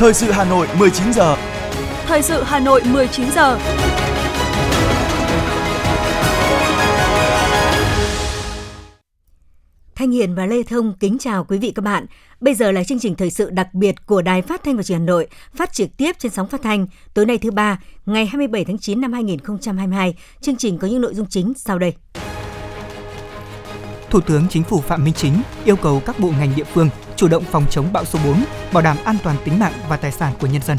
Thời sự Hà Nội 19 giờ. Thời sự Hà Nội 19 giờ. Thanh Hiền và Lê Thông kính chào quý vị các bạn. Bây giờ là chương trình thời sự đặc biệt của Đài Phát thanh và Truyền hình Hà Nội, phát trực tiếp trên sóng phát thanh tối nay thứ ba, ngày 27 tháng 9 năm 2022. Chương trình có những nội dung chính sau đây. Thủ tướng Chính phủ Phạm Minh Chính yêu cầu các bộ ngành địa phương chủ động phòng chống bão số 4, bảo đảm an toàn tính mạng và tài sản của nhân dân.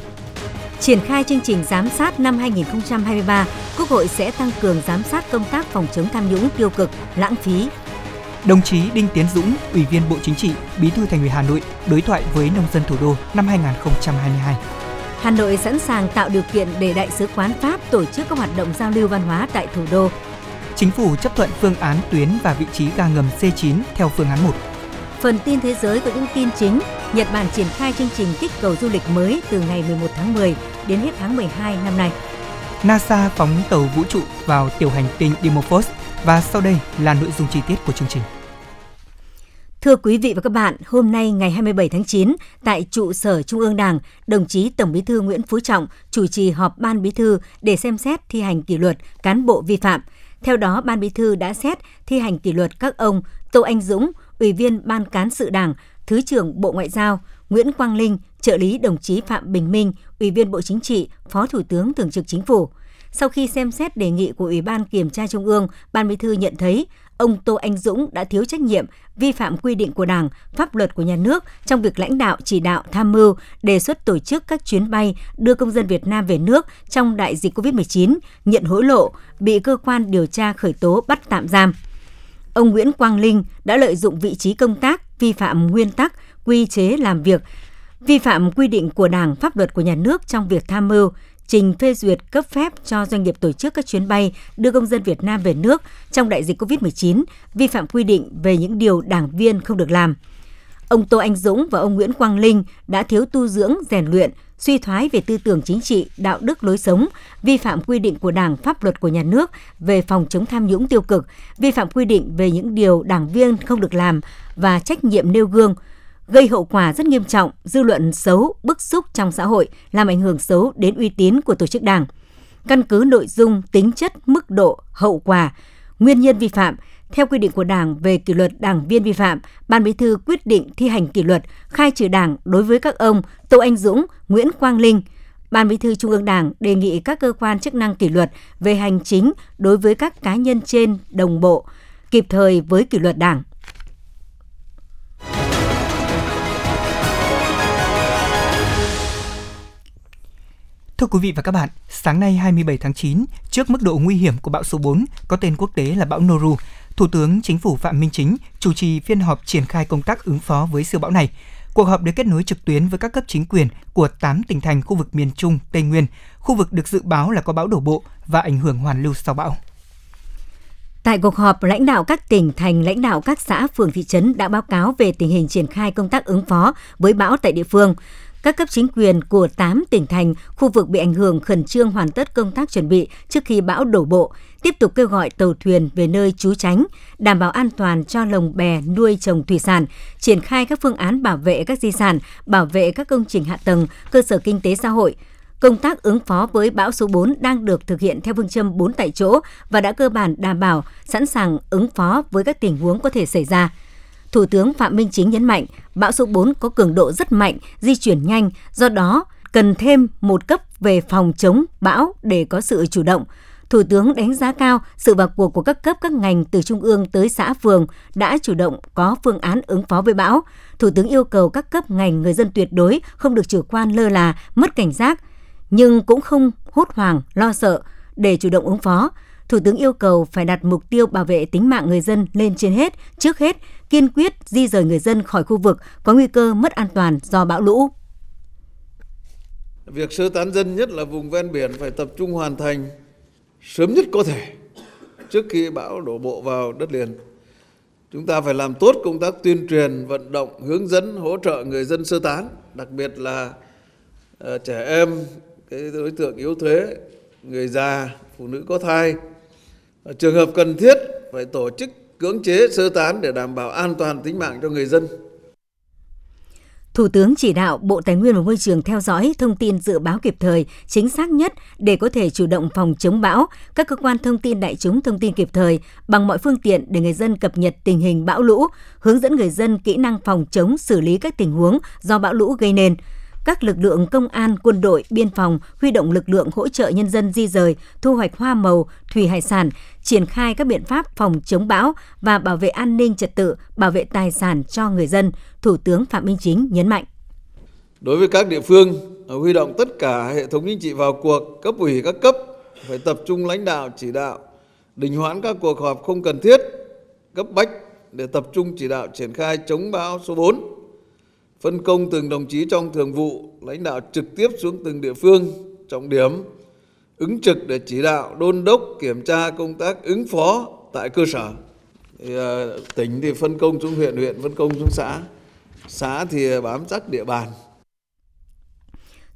Triển khai chương trình giám sát năm 2023, Quốc hội sẽ tăng cường giám sát công tác phòng chống tham nhũng tiêu cực, lãng phí. Đồng chí Đinh Tiến Dũng, Ủy viên Bộ Chính trị, Bí thư Thành ủy Hà Nội đối thoại với nông dân thủ đô năm 2022. Hà Nội sẵn sàng tạo điều kiện để Đại sứ quán Pháp tổ chức các hoạt động giao lưu văn hóa tại thủ đô. Chính phủ chấp thuận phương án tuyến và vị trí ga ngầm C9 theo phương án 1. Phần tin thế giới có những tin chính. Nhật Bản triển khai chương trình kích cầu du lịch mới từ ngày 11 tháng 10 đến hết tháng 12 năm nay. NASA phóng tàu vũ trụ vào tiểu hành tinh Dimorphos và sau đây là nội dung chi tiết của chương trình. Thưa quý vị và các bạn, hôm nay ngày 27 tháng 9, tại trụ sở Trung ương Đảng, đồng chí Tổng Bí thư Nguyễn Phú Trọng chủ trì họp Ban Bí thư để xem xét thi hành kỷ luật cán bộ vi phạm. Theo đó, Ban Bí thư đã xét thi hành kỷ luật các ông Tô Anh Dũng, Ủy viên Ban Cán sự Đảng, Thứ trưởng Bộ Ngoại giao, Nguyễn Quang Linh, trợ lý đồng chí Phạm Bình Minh, Ủy viên Bộ Chính trị, Phó Thủ tướng Thường trực Chính phủ. Sau khi xem xét đề nghị của Ủy ban Kiểm tra Trung ương, Ban Bí thư nhận thấy ông Tô Anh Dũng đã thiếu trách nhiệm, vi phạm quy định của Đảng, pháp luật của nhà nước trong việc lãnh đạo, chỉ đạo, tham mưu, đề xuất tổ chức các chuyến bay đưa công dân Việt Nam về nước trong đại dịch COVID-19, nhận hối lộ, bị cơ quan điều tra khởi tố bắt tạm giam. Ông Nguyễn Quang Linh đã lợi dụng vị trí công tác, vi phạm nguyên tắc, quy chế làm việc, vi phạm quy định của Đảng, pháp luật của nhà nước trong việc tham mưu, trình phê duyệt cấp phép cho doanh nghiệp tổ chức các chuyến bay đưa công dân Việt Nam về nước trong đại dịch COVID-19, vi phạm quy định về những điều đảng viên không được làm. Ông Tô Anh Dũng và ông Nguyễn Quang Linh đã thiếu tu dưỡng, rèn luyện, suy thoái về tư tưởng chính trị, đạo đức lối sống, vi phạm quy định của Đảng, pháp luật của nhà nước về phòng chống tham nhũng tiêu cực, vi phạm quy định về những điều đảng viên không được làm và trách nhiệm nêu gương, gây hậu quả rất nghiêm trọng, dư luận xấu, bức xúc trong xã hội, làm ảnh hưởng xấu đến uy tín của tổ chức đảng. Căn cứ nội dung, tính chất, mức độ, hậu quả, nguyên nhân vi phạm, theo quy định của Đảng về kỷ luật đảng viên vi phạm, Ban Bí thư quyết định thi hành kỷ luật, khai trừ Đảng đối với các ông Tô Anh Dũng, Nguyễn Quang Linh. Ban Bí thư Trung ương Đảng đề nghị các cơ quan chức năng kỷ luật về hành chính đối với các cá nhân trên đồng bộ, kịp thời với kỷ luật Đảng. Thưa quý vị và các bạn, sáng nay 27 tháng 9, trước mức độ nguy hiểm của bão số 4 có tên quốc tế là bão Noru, Thủ tướng Chính phủ Phạm Minh Chính chủ trì phiên họp triển khai công tác ứng phó với siêu bão này. Cuộc họp được kết nối trực tuyến với các cấp chính quyền của 8 tỉnh thành khu vực miền Trung, Tây Nguyên, khu vực được dự báo là có bão đổ bộ và ảnh hưởng hoàn lưu sau bão. Tại cuộc họp, lãnh đạo các tỉnh, thành, lãnh đạo các xã, phường, thị trấn đã báo cáo về tình hình triển khai công tác ứng phó với bão tại địa phương các cấp chính quyền của 8 tỉnh thành, khu vực bị ảnh hưởng khẩn trương hoàn tất công tác chuẩn bị trước khi bão đổ bộ, tiếp tục kêu gọi tàu thuyền về nơi trú tránh, đảm bảo an toàn cho lồng bè nuôi trồng thủy sản, triển khai các phương án bảo vệ các di sản, bảo vệ các công trình hạ tầng, cơ sở kinh tế xã hội, Công tác ứng phó với bão số 4 đang được thực hiện theo phương châm 4 tại chỗ và đã cơ bản đảm bảo sẵn sàng ứng phó với các tình huống có thể xảy ra. Thủ tướng Phạm Minh Chính nhấn mạnh, bão số 4 có cường độ rất mạnh, di chuyển nhanh, do đó cần thêm một cấp về phòng chống bão để có sự chủ động. Thủ tướng đánh giá cao sự vào cuộc của các cấp các ngành từ trung ương tới xã phường đã chủ động có phương án ứng phó với bão. Thủ tướng yêu cầu các cấp ngành người dân tuyệt đối không được chủ quan lơ là, mất cảnh giác, nhưng cũng không hốt hoảng, lo sợ để chủ động ứng phó. Thủ tướng yêu cầu phải đặt mục tiêu bảo vệ tính mạng người dân lên trên hết, trước hết, kiên quyết di rời người dân khỏi khu vực có nguy cơ mất an toàn do bão lũ. Việc sơ tán dân nhất là vùng ven biển phải tập trung hoàn thành sớm nhất có thể trước khi bão đổ bộ vào đất liền. Chúng ta phải làm tốt công tác tuyên truyền, vận động, hướng dẫn, hỗ trợ người dân sơ tán, đặc biệt là uh, trẻ em, cái đối tượng yếu thế, người già, phụ nữ có thai, Trường hợp cần thiết phải tổ chức cưỡng chế sơ tán để đảm bảo an toàn tính mạng cho người dân. Thủ tướng chỉ đạo Bộ Tài nguyên và Môi trường theo dõi thông tin dự báo kịp thời, chính xác nhất để có thể chủ động phòng chống bão, các cơ quan thông tin đại chúng thông tin kịp thời bằng mọi phương tiện để người dân cập nhật tình hình bão lũ, hướng dẫn người dân kỹ năng phòng chống xử lý các tình huống do bão lũ gây nên các lực lượng công an, quân đội, biên phòng huy động lực lượng hỗ trợ nhân dân di rời, thu hoạch hoa màu, thủy hải sản, triển khai các biện pháp phòng chống bão và bảo vệ an ninh trật tự, bảo vệ tài sản cho người dân, Thủ tướng Phạm Minh Chính nhấn mạnh. Đối với các địa phương, à, huy động tất cả hệ thống chính trị vào cuộc, cấp ủy các cấp phải tập trung lãnh đạo chỉ đạo, đình hoãn các cuộc họp không cần thiết, cấp bách để tập trung chỉ đạo triển khai chống bão số 4 phân công từng đồng chí trong thường vụ lãnh đạo trực tiếp xuống từng địa phương trọng điểm ứng trực để chỉ đạo đôn đốc kiểm tra công tác ứng phó tại cơ sở. Thì, uh, tỉnh thì phân công xuống huyện huyện phân công xuống xã. Xã thì bám sát địa bàn.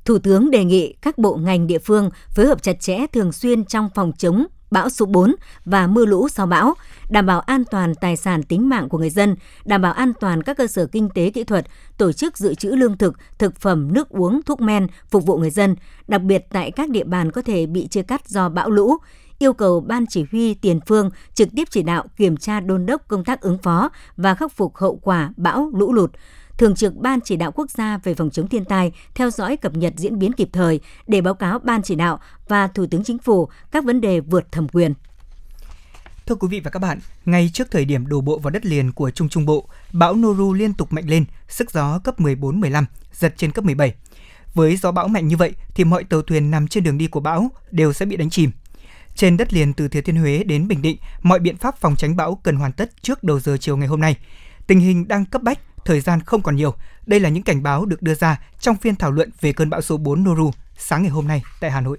Thủ tướng đề nghị các bộ ngành địa phương phối hợp chặt chẽ thường xuyên trong phòng chống bão số 4 và mưa lũ sau bão, đảm bảo an toàn tài sản tính mạng của người dân, đảm bảo an toàn các cơ sở kinh tế kỹ thuật, tổ chức dự trữ lương thực, thực phẩm, nước uống, thuốc men phục vụ người dân, đặc biệt tại các địa bàn có thể bị chia cắt do bão lũ, yêu cầu Ban Chỉ huy Tiền phương trực tiếp chỉ đạo kiểm tra đôn đốc công tác ứng phó và khắc phục hậu quả bão lũ lụt, Thường trực Ban Chỉ đạo Quốc gia về phòng chống thiên tai theo dõi cập nhật diễn biến kịp thời để báo cáo Ban Chỉ đạo và Thủ tướng Chính phủ các vấn đề vượt thẩm quyền. Thưa quý vị và các bạn, ngay trước thời điểm đổ bộ vào đất liền của Trung Trung Bộ, bão Noru liên tục mạnh lên, sức gió cấp 14-15, giật trên cấp 17. Với gió bão mạnh như vậy thì mọi tàu thuyền nằm trên đường đi của bão đều sẽ bị đánh chìm. Trên đất liền từ Thừa Thiên Huế đến Bình Định, mọi biện pháp phòng tránh bão cần hoàn tất trước đầu giờ chiều ngày hôm nay. Tình hình đang cấp bách, thời gian không còn nhiều. Đây là những cảnh báo được đưa ra trong phiên thảo luận về cơn bão số 4 Noru sáng ngày hôm nay tại Hà Nội.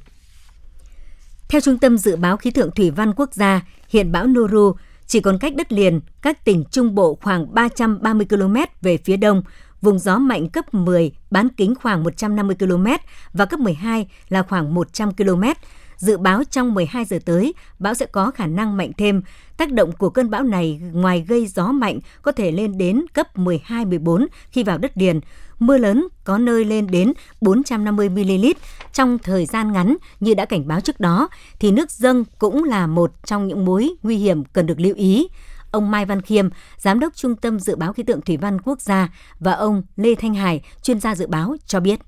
Theo Trung tâm Dự báo Khí tượng Thủy văn Quốc gia, hiện bão Noru chỉ còn cách đất liền các tỉnh Trung Bộ khoảng 330 km về phía đông, vùng gió mạnh cấp 10 bán kính khoảng 150 km và cấp 12 là khoảng 100 km. Dự báo trong 12 giờ tới, bão sẽ có khả năng mạnh thêm. Tác động của cơn bão này ngoài gây gió mạnh có thể lên đến cấp 12-14 khi vào đất liền. Mưa lớn có nơi lên đến 450 ml trong thời gian ngắn như đã cảnh báo trước đó, thì nước dâng cũng là một trong những mối nguy hiểm cần được lưu ý. Ông Mai Văn Khiêm, Giám đốc Trung tâm Dự báo Khí tượng Thủy văn Quốc gia và ông Lê Thanh Hải, chuyên gia dự báo cho biết.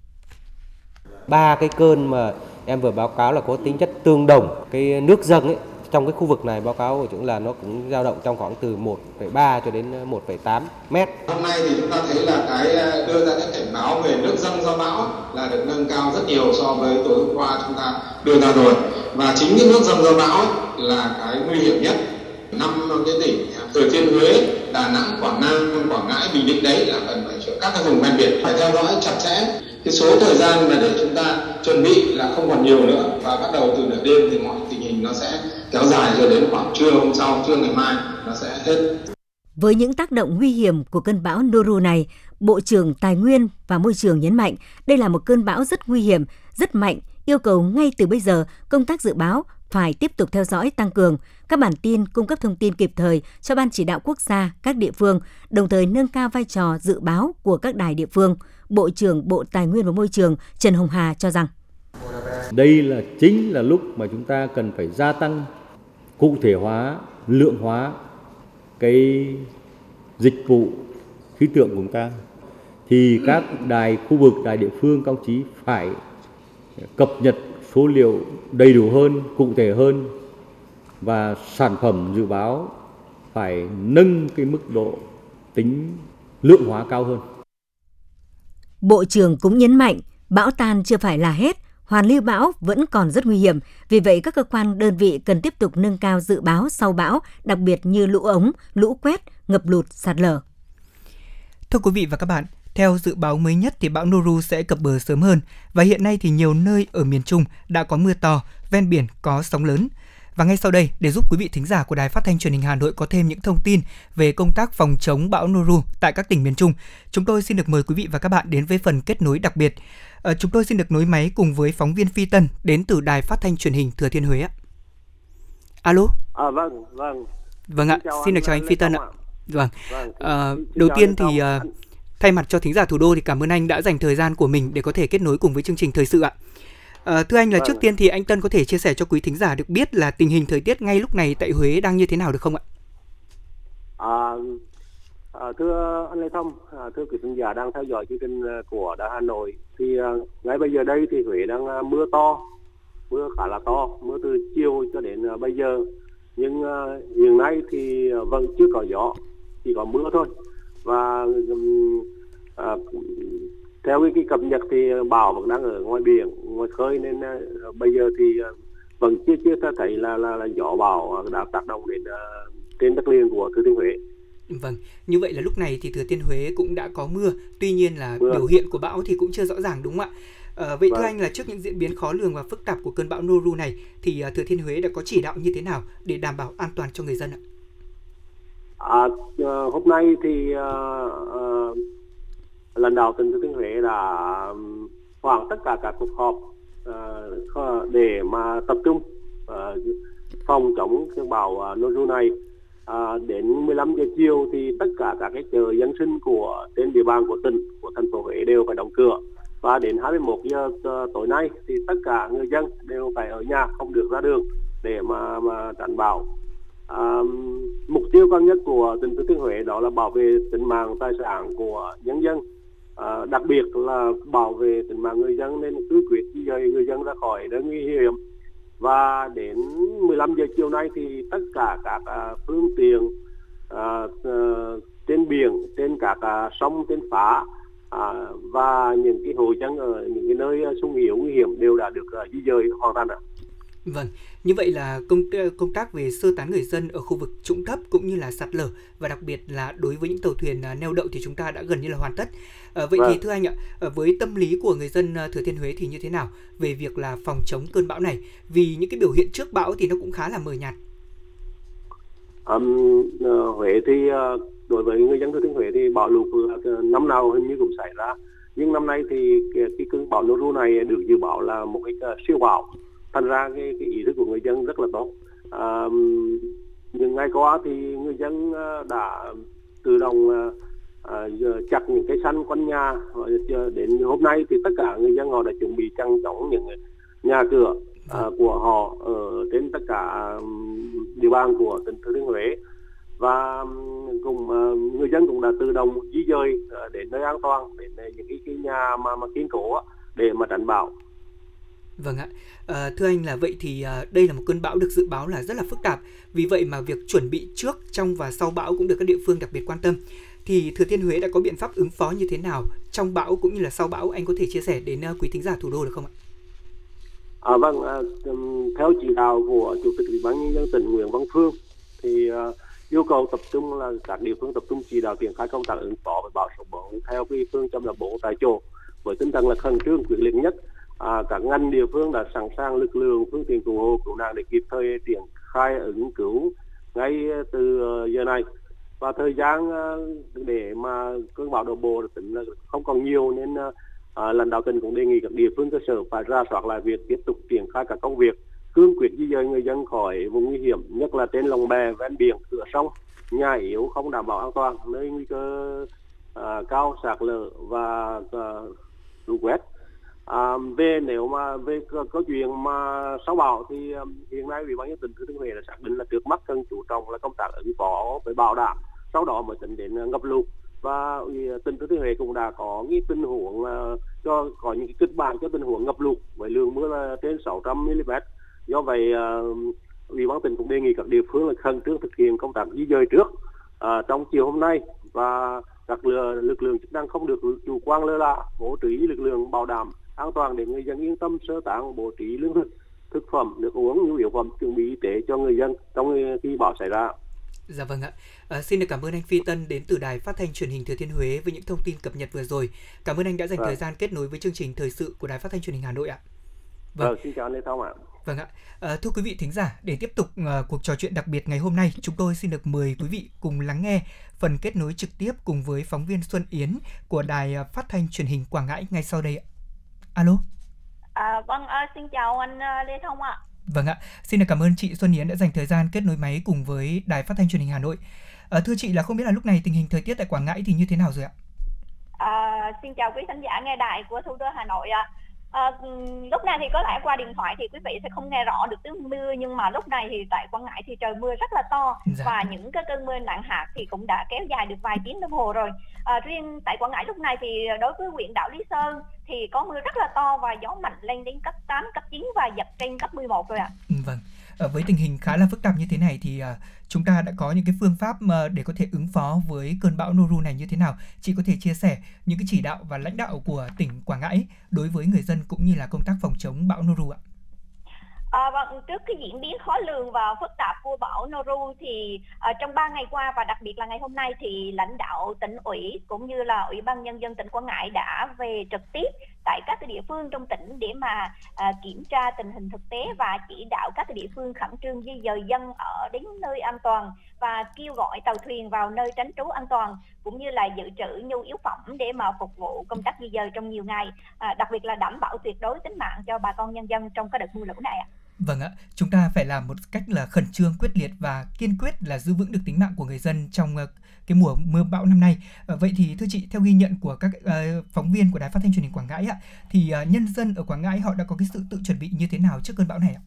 Ba cái cơn mà em vừa báo cáo là có tính chất tương đồng cái nước dâng ấy trong cái khu vực này báo cáo của chúng là nó cũng dao động trong khoảng từ 1,3 cho đến ờ, 1,8 mét. Hôm nay thì chúng ta thấy là cái ờ, đưa ra cái cảnh báo về nước dâng do bão là được nâng cao rất nhiều so với tối hôm qua chúng ta đưa ra rồi. Và chính cái nước dâng do bão là cái nguy hiểm nhất. Năm cái tỉnh Thừa Thiên Huế, Đà Nẵng, Quảng Nam, Quảng Ngãi, Bình Định đấy là cần phải các cái vùng ven biển phải theo dõi chặt chẽ. Cái số thời gian mà để chúng ta chuẩn bị là không còn nhiều nữa và bắt đầu từ nửa đêm thì mọi tình hình nó sẽ kéo dài cho đến khoảng trưa hôm sau trưa ngày mai nó sẽ hết. Với những tác động nguy hiểm của cơn bão Noru này, Bộ trưởng Tài nguyên và Môi trường nhấn mạnh đây là một cơn bão rất nguy hiểm, rất mạnh, yêu cầu ngay từ bây giờ công tác dự báo phải tiếp tục theo dõi tăng cường các bản tin cung cấp thông tin kịp thời cho Ban chỉ đạo quốc gia, các địa phương, đồng thời nâng cao vai trò dự báo của các đài địa phương. Bộ trưởng Bộ Tài nguyên và Môi trường Trần Hồng Hà cho rằng đây là chính là lúc mà chúng ta cần phải gia tăng cụ thể hóa, lượng hóa cái dịch vụ khí tượng của chúng ta thì các đài khu vực, đài địa phương công chí phải cập nhật số liệu đầy đủ hơn, cụ thể hơn và sản phẩm dự báo phải nâng cái mức độ tính lượng hóa cao hơn. Bộ trưởng cũng nhấn mạnh, bão tan chưa phải là hết, hoàn lưu bão vẫn còn rất nguy hiểm. Vì vậy, các cơ quan đơn vị cần tiếp tục nâng cao dự báo sau bão, đặc biệt như lũ ống, lũ quét, ngập lụt, sạt lở. Thưa quý vị và các bạn, theo dự báo mới nhất thì bão Noru sẽ cập bờ sớm hơn và hiện nay thì nhiều nơi ở miền Trung đã có mưa to, ven biển có sóng lớn. Và ngay sau đây, để giúp quý vị thính giả của Đài Phát thanh Truyền hình Hà Nội có thêm những thông tin về công tác phòng chống bão Noru tại các tỉnh miền Trung, chúng tôi xin được mời quý vị và các bạn đến với phần kết nối đặc biệt. À, chúng tôi xin được nối máy cùng với phóng viên Phi Tân đến từ Đài Phát thanh Truyền hình Thừa Thiên Huế. Alo. À, vâng, vâng. Vâng ạ, xin, xin được chào anh Phi Tân ạ. Vâng. à, đầu tiên thì uh, thay mặt cho thính giả thủ đô thì cảm ơn anh đã dành thời gian của mình để có thể kết nối cùng với chương trình thời sự ạ. À, thưa anh là trước vâng. tiên thì anh Tân có thể chia sẻ cho quý thính giả được biết là tình hình thời tiết ngay lúc này tại Huế đang như thế nào được không ạ? À, à, thưa anh Lê Thông, à, thưa quý thính giả đang theo dõi chương trình của Đài Hà Nội thì à, ngay bây giờ đây thì Huế đang à, mưa to, mưa khá là to, mưa từ chiều cho đến à, bây giờ nhưng à, hiện nay thì à, vẫn chưa có gió, chỉ có mưa thôi và à, theo cái, cái cập nhật thì bão vẫn đang ở ngoài biển ngoài khơi nên uh, bây giờ thì uh, vẫn chưa chưa thấy là là, là gió bão đã tác động đến uh, trên đất liền của thừa thiên huế Vâng, như vậy là lúc này thì Thừa Thiên Huế cũng đã có mưa, tuy nhiên là mưa. biểu hiện của bão thì cũng chưa rõ ràng đúng không ạ? À, vậy vâng. thưa anh là trước những diễn biến khó lường và phức tạp của cơn bão Noru này thì Thừa Thiên Huế đã có chỉ đạo như thế nào để đảm bảo an toàn cho người dân ạ? À, ờ, hôm nay thì à, à, lãnh đạo tỉnh thừa thiên huế đã hoàn tất cả các cuộc họp à, để mà tập trung à, phòng chống cơn bão à, Noru này. À, đến 15 giờ chiều thì tất cả các cái chợ dân sinh của trên địa bàn của tỉnh của thành phố Huế đều phải đóng cửa. Và đến 21 giờ tối nay thì tất cả người dân đều phải ở nhà không được ra đường để mà mà đảm bảo à, mục tiêu cao nhất của tỉnh thừa thiên huế đó là bảo vệ tính mạng tài sản của nhân dân à, đặc biệt là bảo vệ tính mạng người dân nên cứ quyết di dời người dân ra khỏi nơi nguy hiểm và đến 15 giờ chiều nay thì tất cả các à, phương tiện à, à, trên biển trên các à, sông trên phá à, và những cái hộ dân ở những cái nơi sung yếu nguy hiểm đều đã được à, di dời hoàn thành ạ. Vâng, như vậy là công công tác về sơ tán người dân ở khu vực trũng thấp cũng như là sạt lở và đặc biệt là đối với những tàu thuyền à, neo đậu thì chúng ta đã gần như là hoàn tất. À, vậy vâng. thì thưa anh ạ, à, với tâm lý của người dân à, Thừa Thiên Huế thì như thế nào về việc là phòng chống cơn bão này? Vì những cái biểu hiện trước bão thì nó cũng khá là mờ nhạt. Um, Huế thì đối với người dân Thừa Thiên Huế thì bão lụt năm nào hình như cũng xảy ra nhưng năm nay thì cái, cái cơn bão Noru này được dự báo là một cái siêu bão thành ra cái, cái ý thức của người dân rất là tốt. À, những ngày qua thì người dân à, đã tự động à, à chặt những cây xanh quanh nhà. Đến hôm nay thì tất cả người dân họ đã chuẩn bị chăn chóng những nhà cửa à, của họ ở trên tất cả à, địa bàn của tỉnh thừa thiên huế. Và cùng uh, người dân cũng đã tự động di dời uh, đến nơi an toàn đến những cái, cái nhà mà mà kiên cố để mà đảm bảo. Vâng ạ, à, thưa anh là vậy thì à, đây là một cơn bão được dự báo là rất là phức tạp. Vì vậy mà việc chuẩn bị trước, trong và sau bão cũng được các địa phương đặc biệt quan tâm. Thì Thừa Thiên Huế đã có biện pháp ứng phó như thế nào trong bão cũng như là sau bão anh có thể chia sẻ đến ờ, quý thính giả thủ đô được không ạ? À, vâng, à, theo chỉ đạo của Chủ tịch Ủy ban nhân dân tỉnh Nguyễn Văn Phương thì à, yêu cầu tập trung là các địa phương tập trung chỉ đạo triển khai công tác ứng phó với bão số 4 theo cái phương châm là bộ tại chỗ với tinh thần là khẩn trương quyết liệt nhất à, các ngành địa phương đã sẵn sàng lực lượng phương tiện cứu hộ cứu nạn để kịp thời triển khai ứng cứu ngay ờ, từ ờ, giờ này. Và thời gian ờ, để mà cơn bão đổ bộ tỉnh là không còn nhiều nên à, lãnh đạo tỉnh cũng đề nghị các địa phương cơ sở phải ra soát lại việc tiếp tục triển khai các công việc cương quyết di dời người dân khỏi vùng nguy hiểm nhất là trên lòng bè ven biển cửa sông. Nhà yếu không đảm bảo an toàn nơi nguy cơ à, cao sạt lở và à, lũ quét. À, về nếu mà về câu chuyện mà sau bão thì um, hiện nay ủy ban nhân tỉnh thừa thiên huế đã xác định là trước mắt cần chú trọng là công tác ứng phó với bảo đảm sau đó mới tính đến à, ngập lụt. Và à, tỉnh thừa thiên huế cũng đã có những tình huống uh, cho có những kịch bản cho tình huống ngập lụt với lượng mưa là trên 600 mm do vậy uh, ủy ban tỉnh cũng đề nghị các địa phương là khẩn trương thực hiện công tác di dời trước uh, trong chiều hôm nay. Và các lực lượng chức năng không được chủ quan lơ là bố trí lực lượng bảo đảm an toàn để người dân yên tâm sơ tán bố trí lương thực thực phẩm nước uống nhu yếu phẩm chuẩn bị y tế cho người dân trong khi bão xảy ra Dạ vâng ạ. À, xin được cảm ơn anh Phi Tân đến từ đài phát thanh truyền hình Thừa Thiên Huế với những thông tin cập nhật vừa rồi. Cảm ơn anh đã dành vâng. thời gian kết nối với chương trình thời sự của đài phát thanh truyền hình Hà Nội ạ. Vâng, vâng xin chào anh Lê Thông ạ. Vâng ạ. À, thưa quý vị thính giả, để tiếp tục uh, cuộc trò chuyện đặc biệt ngày hôm nay, chúng tôi xin được mời quý vị cùng lắng nghe phần kết nối trực tiếp cùng với phóng viên Xuân Yến của đài phát thanh truyền hình Quảng Ngãi ngay sau đây ạ. Alo. À, vâng, à, xin chào anh uh, Lê Thông ạ. Vâng ạ, xin được cảm ơn chị Xuân Yến đã dành thời gian kết nối máy cùng với Đài Phát thanh Truyền hình Hà Nội. À, thưa chị là không biết là lúc này tình hình thời tiết tại Quảng Ngãi thì như thế nào rồi ạ? À, xin chào quý khán giả nghe đài của thủ đô Hà Nội ạ. À, lúc này thì có lẽ qua điện thoại thì quý vị sẽ không nghe rõ được tiếng mưa nhưng mà lúc này thì tại Quảng Ngãi thì trời mưa rất là to dạ. và những cái cơn mưa nặng hạt thì cũng đã kéo dài được vài tiếng đồng hồ rồi. À, riêng tại Quảng Ngãi lúc này thì đối với huyện đảo Lý Sơn thì có mưa rất là to và gió mạnh lên đến cấp 8, cấp 9 và giật trên cấp 11 rồi ạ. À. Vâng. Ờ, với tình hình khá là phức tạp như thế này thì à, chúng ta đã có những cái phương pháp mà để có thể ứng phó với cơn bão Noru này như thế nào? Chị có thể chia sẻ những cái chỉ đạo và lãnh đạo của tỉnh Quảng Ngãi đối với người dân cũng như là công tác phòng chống bão Noru ạ? À, vâng, trước cái diễn biến khó lường và phức tạp của bão Noru thì à, trong 3 ngày qua và đặc biệt là ngày hôm nay thì lãnh đạo tỉnh ủy cũng như là ủy ban nhân dân tỉnh Quảng Ngãi đã về trực tiếp tại các cái địa phương trong tỉnh để mà à, kiểm tra tình hình thực tế và chỉ đạo các cái địa phương khẩn trương di dời dân ở đến nơi an toàn và kêu gọi tàu thuyền vào nơi tránh trú an toàn cũng như là dự trữ nhu yếu phẩm để mà phục vụ công tác di dời trong nhiều ngày à, đặc biệt là đảm bảo tuyệt đối tính mạng cho bà con nhân dân trong cái đợt mưa lũ này ạ. Vâng ạ, chúng ta phải làm một cách là khẩn trương, quyết liệt và kiên quyết là giữ vững được tính mạng của người dân trong ờ, cái mùa mưa bão năm nay. Ờ, vậy thì thưa chị, theo ghi nhận của các ờ, phóng viên của Đài Phát thanh Truyền hình Quảng Ngãi ạ, thì nhân dân ở Quảng Ngãi họ đã có cái sự tự chuẩn bị như thế nào trước cơn bão này ạ?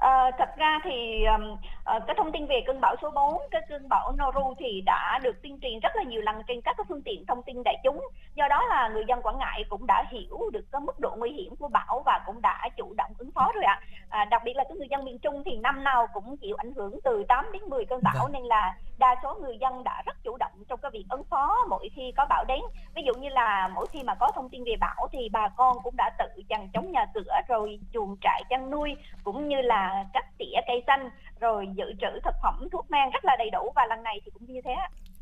À, thật ra thì um, uh, cái thông tin về cơn bão số 4, cái cơn bão Noru thì đã được tuyên truyền rất là nhiều lần trên các cái phương tiện thông tin đại chúng. Do đó là người dân Quảng Ngãi cũng đã hiểu được cái mức độ nguy hiểm của bão và cũng đã chủ động ứng phó rồi ạ. À, đặc biệt là cái người dân miền Trung thì năm nào cũng chịu ảnh hưởng từ 8 đến 10 cơn bão vâng. nên là đa số người dân đã rất chủ động trong cái việc ứng phó mỗi khi có bão đến. Ví dụ như là mỗi khi mà có thông tin về bão thì bà con cũng đã tự chằng chống nhà cửa rồi chuồng trại chăn nuôi cũng như là cắt tỉa cây xanh rồi dự trữ thực phẩm thuốc men rất là đầy đủ và lần này thì cũng như thế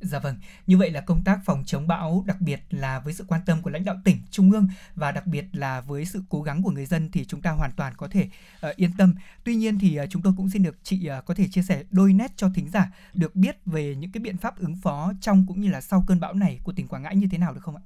Dạ vâng, như vậy là công tác phòng chống bão đặc biệt là với sự quan tâm của lãnh đạo tỉnh, trung ương và đặc biệt là với sự cố gắng của người dân thì chúng ta hoàn toàn có thể uh, yên tâm. Tuy nhiên thì uh, chúng tôi cũng xin được chị uh, có thể chia sẻ đôi nét cho thính giả được biết về những cái biện pháp ứng phó trong cũng như là sau cơn bão này của tỉnh Quảng Ngãi như thế nào được không ạ?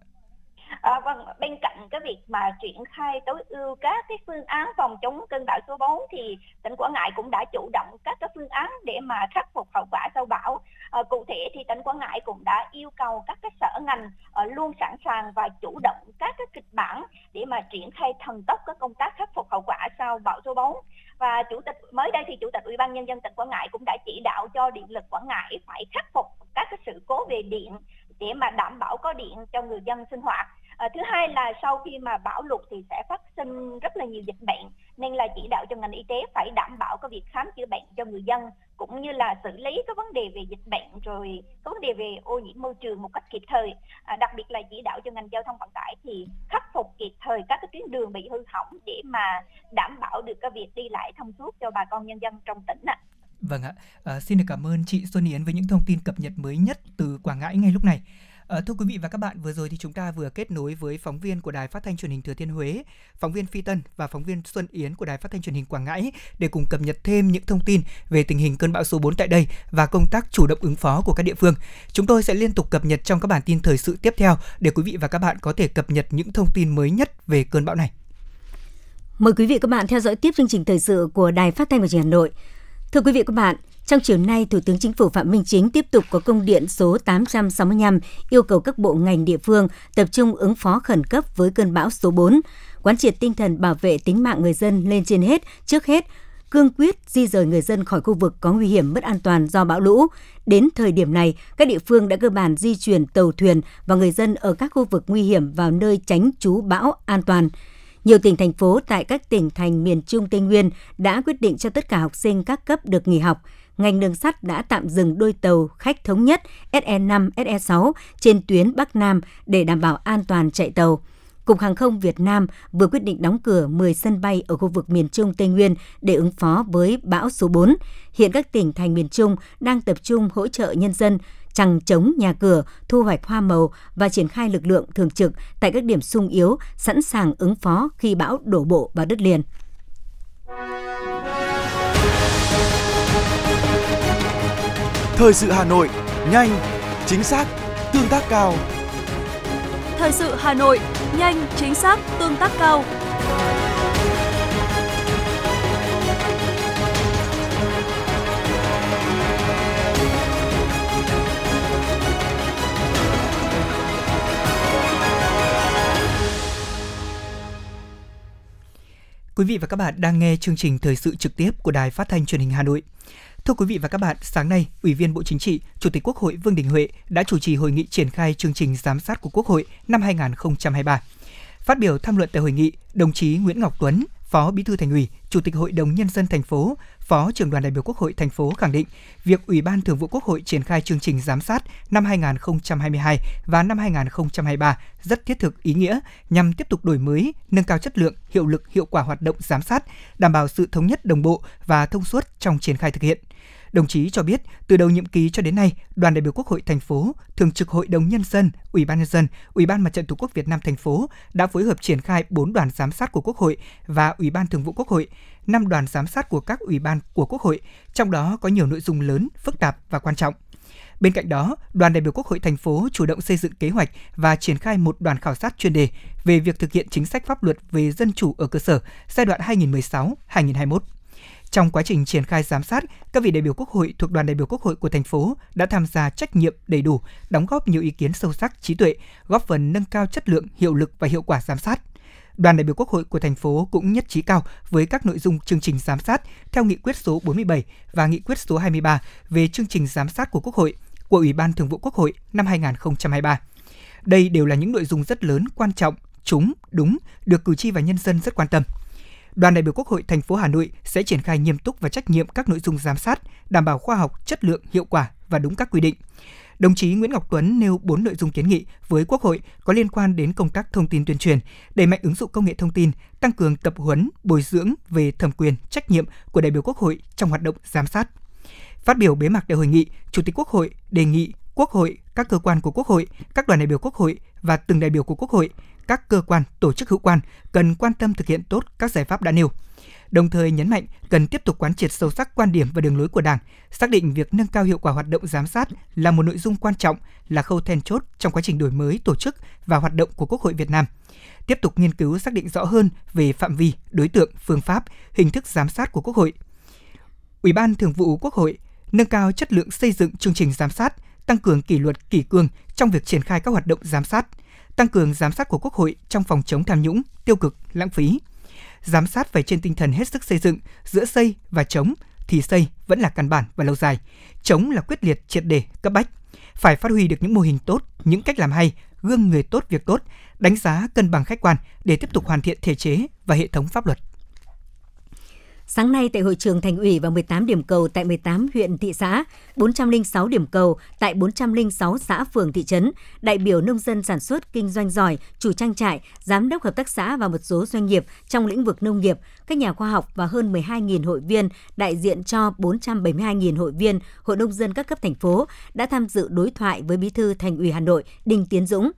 À, vâng, bên cạnh cái việc mà triển khai tối ưu các cái phương án phòng chống cơn bão số 4 thì tỉnh Quảng Ngãi cũng đã chủ động các cái phương án để mà khắc phục hậu quả sau bão. À, cụ thể thì tỉnh Quảng Ngãi cũng đã yêu cầu các cái sở ngành à, luôn sẵn sàng và chủ động các cái kịch bản để mà triển khai thần tốc các công tác khắc phục hậu quả sau bão số 4 và chủ tịch mới đây thì chủ tịch ủy ban nhân dân tỉnh Quảng Ngãi cũng đã chỉ đạo cho điện lực Quảng Ngãi phải khắc phục các cái sự cố về điện để mà đảm bảo có điện cho người dân sinh hoạt à, thứ hai là sau khi mà bão lụt thì sẽ phát sinh rất là nhiều dịch bệnh nên là chỉ đạo cho ngành y tế phải đảm bảo cái việc khám chữa bệnh cho người dân cũng như là xử lý các vấn đề về dịch bệnh rồi các vấn đề về ô nhiễm môi trường một cách kịp thời à, đặc biệt là chỉ đạo cho ngành giao thông vận tải thì khắc phục kịp thời các cái tuyến đường bị hư hỏng để mà đảm bảo được cái việc đi lại thông suốt cho bà con nhân dân trong tỉnh ạ. Vâng ạ, à, xin được cảm ơn chị Xuân Yến với những thông tin cập nhật mới nhất từ Quảng Ngãi ngay lúc này. À, thưa quý vị và các bạn, vừa rồi thì chúng ta vừa kết nối với phóng viên của Đài Phát thanh Truyền hình Thừa Thiên Huế, phóng viên Phi Tân và phóng viên Xuân Yến của Đài Phát thanh Truyền hình Quảng Ngãi để cùng cập nhật thêm những thông tin về tình hình cơn bão số 4 tại đây và công tác chủ động ứng phó của các địa phương. Chúng tôi sẽ liên tục cập nhật trong các bản tin thời sự tiếp theo để quý vị và các bạn có thể cập nhật những thông tin mới nhất về cơn bão này. Mời quý vị và các bạn theo dõi tiếp chương trình thời sự của Đài Phát thanh và Truyền hình Hà Nội. Thưa quý vị và các bạn, trong chiều nay, Thủ tướng Chính phủ Phạm Minh Chính tiếp tục có công điện số 865 yêu cầu các bộ ngành địa phương tập trung ứng phó khẩn cấp với cơn bão số 4, quán triệt tinh thần bảo vệ tính mạng người dân lên trên hết, trước hết, cương quyết di rời người dân khỏi khu vực có nguy hiểm mất an toàn do bão lũ. Đến thời điểm này, các địa phương đã cơ bản di chuyển tàu thuyền và người dân ở các khu vực nguy hiểm vào nơi tránh trú bão an toàn. Nhiều tỉnh thành phố tại các tỉnh thành miền Trung Tây Nguyên đã quyết định cho tất cả học sinh các cấp được nghỉ học ngành đường sắt đã tạm dừng đôi tàu khách thống nhất SE5, SE6 trên tuyến Bắc Nam để đảm bảo an toàn chạy tàu. Cục Hàng không Việt Nam vừa quyết định đóng cửa 10 sân bay ở khu vực miền Trung Tây Nguyên để ứng phó với bão số 4. Hiện các tỉnh thành miền Trung đang tập trung hỗ trợ nhân dân chẳng chống nhà cửa, thu hoạch hoa màu và triển khai lực lượng thường trực tại các điểm sung yếu, sẵn sàng ứng phó khi bão đổ bộ vào đất liền. Thời sự Hà Nội, nhanh, chính xác, tương tác cao. Thời sự Hà Nội, nhanh, chính xác, tương tác cao. Quý vị và các bạn đang nghe chương trình thời sự trực tiếp của Đài Phát thanh Truyền hình Hà Nội. Thưa quý vị và các bạn, sáng nay, Ủy viên Bộ Chính trị, Chủ tịch Quốc hội Vương Đình Huệ đã chủ trì hội nghị triển khai chương trình giám sát của Quốc hội năm 2023. Phát biểu tham luận tại hội nghị, đồng chí Nguyễn Ngọc Tuấn, Phó Bí thư Thành ủy, Chủ tịch Hội đồng nhân dân thành phố, Phó trưởng đoàn đại biểu Quốc hội thành phố khẳng định, việc Ủy ban Thường vụ Quốc hội triển khai chương trình giám sát năm 2022 và năm 2023 rất thiết thực ý nghĩa nhằm tiếp tục đổi mới, nâng cao chất lượng, hiệu lực, hiệu quả hoạt động giám sát, đảm bảo sự thống nhất đồng bộ và thông suốt trong triển khai thực hiện. Đồng chí cho biết, từ đầu nhiệm kỳ cho đến nay, đoàn đại biểu Quốc hội thành phố, Thường trực Hội đồng nhân dân, Ủy ban nhân dân, Ủy ban Mặt trận Tổ quốc Việt Nam thành phố đã phối hợp triển khai 4 đoàn giám sát của Quốc hội và Ủy ban Thường vụ Quốc hội, 5 đoàn giám sát của các ủy ban của Quốc hội, trong đó có nhiều nội dung lớn, phức tạp và quan trọng. Bên cạnh đó, đoàn đại biểu Quốc hội thành phố chủ động xây dựng kế hoạch và triển khai một đoàn khảo sát chuyên đề về việc thực hiện chính sách pháp luật về dân chủ ở cơ sở giai đoạn 2016-2021. Trong quá trình triển khai giám sát, các vị đại biểu Quốc hội thuộc đoàn đại biểu Quốc hội của thành phố đã tham gia trách nhiệm đầy đủ, đóng góp nhiều ý kiến sâu sắc, trí tuệ, góp phần nâng cao chất lượng, hiệu lực và hiệu quả giám sát. Đoàn đại biểu Quốc hội của thành phố cũng nhất trí cao với các nội dung chương trình giám sát theo nghị quyết số 47 và nghị quyết số 23 về chương trình giám sát của Quốc hội của Ủy ban Thường vụ Quốc hội năm 2023. Đây đều là những nội dung rất lớn, quan trọng, chúng, đúng, được cử tri và nhân dân rất quan tâm đoàn đại biểu Quốc hội thành phố Hà Nội sẽ triển khai nghiêm túc và trách nhiệm các nội dung giám sát, đảm bảo khoa học, chất lượng, hiệu quả và đúng các quy định. Đồng chí Nguyễn Ngọc Tuấn nêu 4 nội dung kiến nghị với Quốc hội có liên quan đến công tác thông tin tuyên truyền, đẩy mạnh ứng dụng công nghệ thông tin, tăng cường tập huấn, bồi dưỡng về thẩm quyền, trách nhiệm của đại biểu Quốc hội trong hoạt động giám sát. Phát biểu bế mạc đại hội nghị, Chủ tịch Quốc hội đề nghị Quốc hội, các cơ quan của Quốc hội, các đoàn đại biểu Quốc hội và từng đại biểu của Quốc hội các cơ quan, tổ chức hữu quan cần quan tâm thực hiện tốt các giải pháp đã nêu. Đồng thời nhấn mạnh cần tiếp tục quán triệt sâu sắc quan điểm và đường lối của Đảng, xác định việc nâng cao hiệu quả hoạt động giám sát là một nội dung quan trọng, là khâu then chốt trong quá trình đổi mới tổ chức và hoạt động của Quốc hội Việt Nam. Tiếp tục nghiên cứu xác định rõ hơn về phạm vi, đối tượng, phương pháp, hình thức giám sát của Quốc hội. Ủy ban Thường vụ Quốc hội nâng cao chất lượng xây dựng chương trình giám sát, tăng cường kỷ luật kỷ cương trong việc triển khai các hoạt động giám sát – tăng cường giám sát của Quốc hội trong phòng chống tham nhũng, tiêu cực, lãng phí. Giám sát phải trên tinh thần hết sức xây dựng, giữa xây và chống thì xây vẫn là căn bản và lâu dài, chống là quyết liệt triệt đề, cấp bách. Phải phát huy được những mô hình tốt, những cách làm hay, gương người tốt việc tốt, đánh giá cân bằng khách quan để tiếp tục hoàn thiện thể chế và hệ thống pháp luật. Sáng nay tại hội trường thành ủy và 18 điểm cầu tại 18 huyện thị xã, 406 điểm cầu tại 406 xã phường thị trấn, đại biểu nông dân sản xuất kinh doanh giỏi, chủ trang trại, giám đốc hợp tác xã và một số doanh nghiệp trong lĩnh vực nông nghiệp, các nhà khoa học và hơn 12.000 hội viên đại diện cho 472.000 hội viên Hội nông dân các cấp thành phố đã tham dự đối thoại với Bí thư Thành ủy Hà Nội Đinh Tiến Dũng.